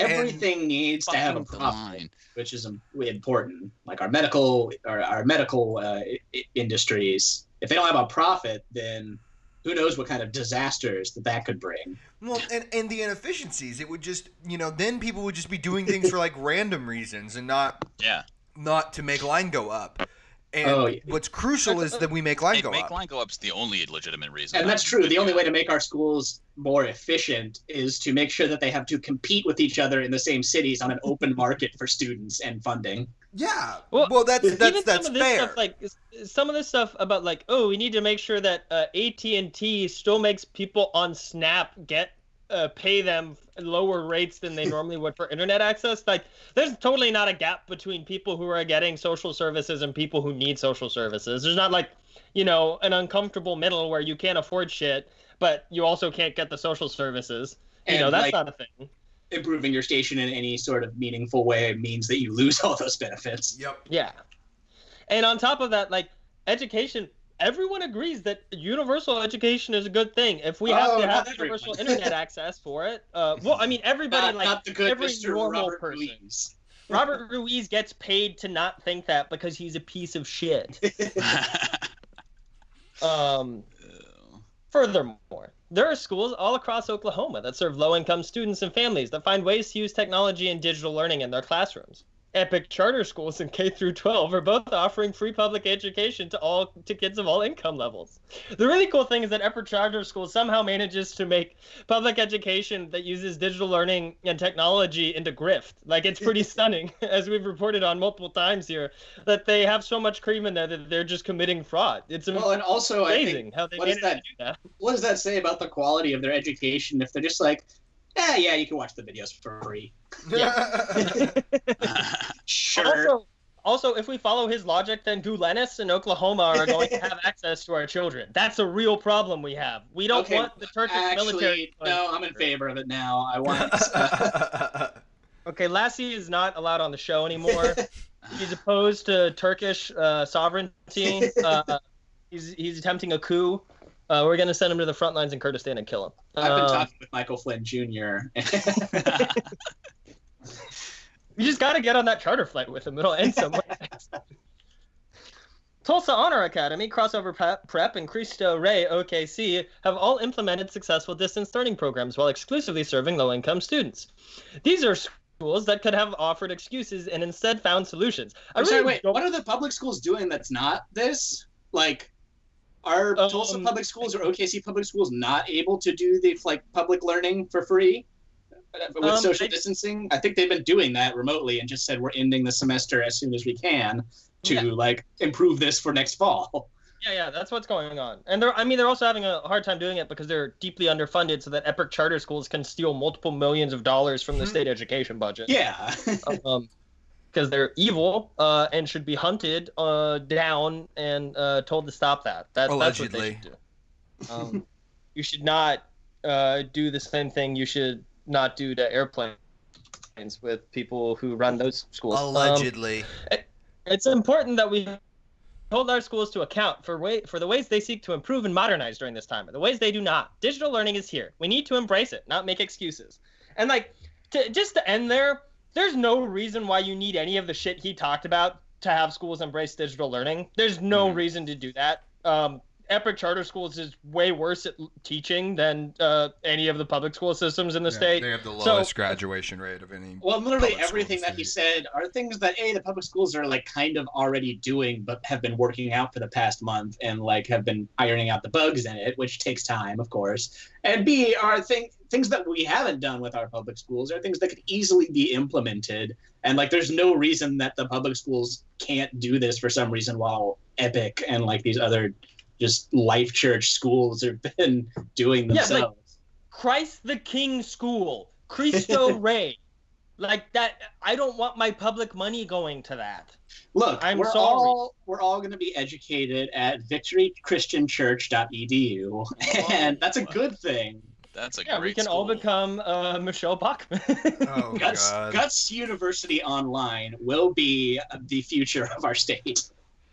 Everything needs to have a profit, which is important. Like our medical, or our medical uh, i- i- industries, if they don't have a profit, then who knows what kind of disasters that that could bring. Well, and, and the inefficiencies, it would just, you know, then people would just be doing things for like random reasons and not Yeah. not to make line go up. And Oh, yeah. what's crucial is that we make line Hey, go make up. line go up's the only legitimate reason. And that's true. The only way to make our schools more efficient is to make sure that they have to compete with each other in the same cities on an open market for students and funding. Yeah. Well, Well, that's that's even that's some of this fair. stuff like some of this stuff about like oh we need to make sure that uh, AT&T still makes people on Snap get uh, pay them lower rates than they normally would for internet access like there's totally not a gap between people who are getting social services and people who need social services there's not like you know an uncomfortable middle where you can't afford shit but you also can't get the social services you And, know that's like, not a thing Improving your station in any sort of meaningful way means that you lose all those benefits. yep. Yeah. And on top of that, like education, everyone agrees that universal education is a good thing. If we have Oh, to have not universal internet access for it, uh, well, I mean, everybody Not, like not the good every Mr. normal Robert person. Ruiz. Robert Ruiz gets paid to not think that because he's a piece of shit. Um, Furthermore, there are schools all across Oklahoma that serve low income students and families that find ways to use technology and digital learning in their classrooms. Epic charter schools in K through 12 are both offering free public education to all to kids of all income levels. The really cool thing is that Epic charter school somehow manages to make public education that uses digital learning and technology into grift. Like it's pretty stunning, as we've reported on multiple times here, that they have so much cream in there that they're just committing fraud. It's Well, and also, I think, how they what manage that? to do that. what does that say about the quality of their education if they're just like, eh, yeah, you can watch the videos for free. Sure. Also, also, if we follow his logic, then Gulenists and Oklahoma are going to have access to our children. That's a real problem we have. We don't Okay, want the Turkish Actually, military. no, I'm in favor of it now. I want. Okay, Lassie is not allowed on the show anymore. he's opposed to Turkish uh, sovereignty. Uh, he's he's attempting a coup. Uh, we're gonna send him to the front lines in Kurdistan and kill him. I've been Um, talking with Michael Flynn Jr. You just got to get on that charter flight with him. It'll end somewhere. Tulsa Honor Academy, Crossover Prep, and Cristo Rey OKC have all implemented successful distance learning programs while exclusively serving low income students. These are schools that could have offered excuses and instead found solutions. I I'm sorry, wait. What are the public schools doing that's not this? Like, are Um, Tulsa public schools or OKC public schools not able to do the like public learning for free uh, with Um, social I- distancing? I think they've been doing that remotely and just said we're ending the semester as soon as we can to Yeah. like improve this for next fall. Yeah, yeah, that's what's going on. And they're I mean they're also having a hard time doing it because they're deeply underfunded so that epic charter schools can steal multiple millions of dollars from the state education budget. Yeah. um, because they're evil uh, and should be hunted uh, down and uh, told to stop that. that That's what they should do. Um, you should not uh, do the same thing you should not do to airplanes with people who run those schools. Um, Allegedly. it's important that we hold our schools to account for way for the ways they seek to improve and modernize during this time, or the ways they do not. Digital learning is here. We need to embrace it, not make excuses. And like, to, just to end there, there's no reason why you need any of the shit he talked about to have schools embrace digital learning. There's no reason to do that. Um, Epic Charter Schools is way worse at teaching than uh, any of the public school systems in the state. They have the So- lowest graduation rate of any. Well, literally everything that he said are things that a the public schools are like kind of already doing, but have been working out for the past month and like have been ironing out the bugs in it, which takes time, of course. And b are thing, things that we haven't done with our public schools are things that could easily be implemented. And like, there's no reason that the public schools can't do this for some reason, while Epic and like these other just life church schools have been doing themselves. Yeah, like- themselves. Christ the King School, Cristo Rey. Like that, I don't want my public money going to that. Look, I'm we're sorry. all we're all going to be educated at victorychristianchurch.edu, and that's a good thing. That's a Yeah, great we can school. all become uh, Michele Bachmann. Oh Guts, god. Guts University Online will be the future of our state.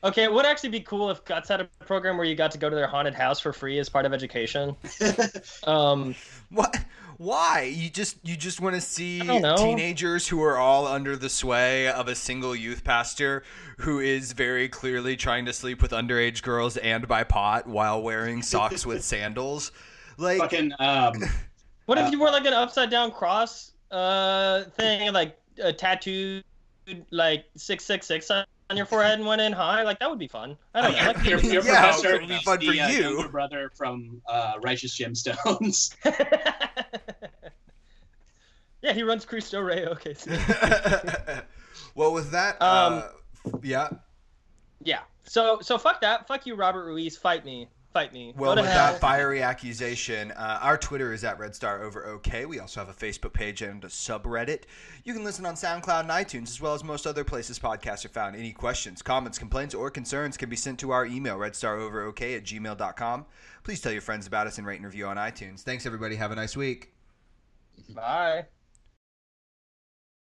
Okay, it would actually be cool if Guts had a program where you got to go to their haunted house for free as part of education. um, What? Why? You just you just want to see I don't know. teenagers who are all under the sway of a single youth pastor who is very clearly trying to sleep with underage girls and buy pot while wearing socks with sandals. Like Fucking um, what if Uh, you wore like an upside down cross uh, thing, like a tattooed like six six six on your forehead and went in high? Like that would be fun. I don't know. Like, your, your Yeah, professor it would be fun the for uh, you. younger brother from uh, Righteous Gemstones. yeah, he runs Cristo Rey. Okay. so- well, with that, Um, uh, yeah. Yeah. So so fuck that. Fuck you, Robert Ruiz. Fight me. Fight me. Well, Go to with hell. that fiery accusation, uh, our Twitter is at Red Star Over OK. We also have a Facebook page and a subreddit. You can listen on SoundCloud and iTunes, as well as most other places podcasts are found. Any questions, comments, complaints, or concerns can be sent to our email, redstaroverok at gmail.com. Please tell your friends about us and rate and review on iTunes. Thanks, everybody. Have a nice week. Bye.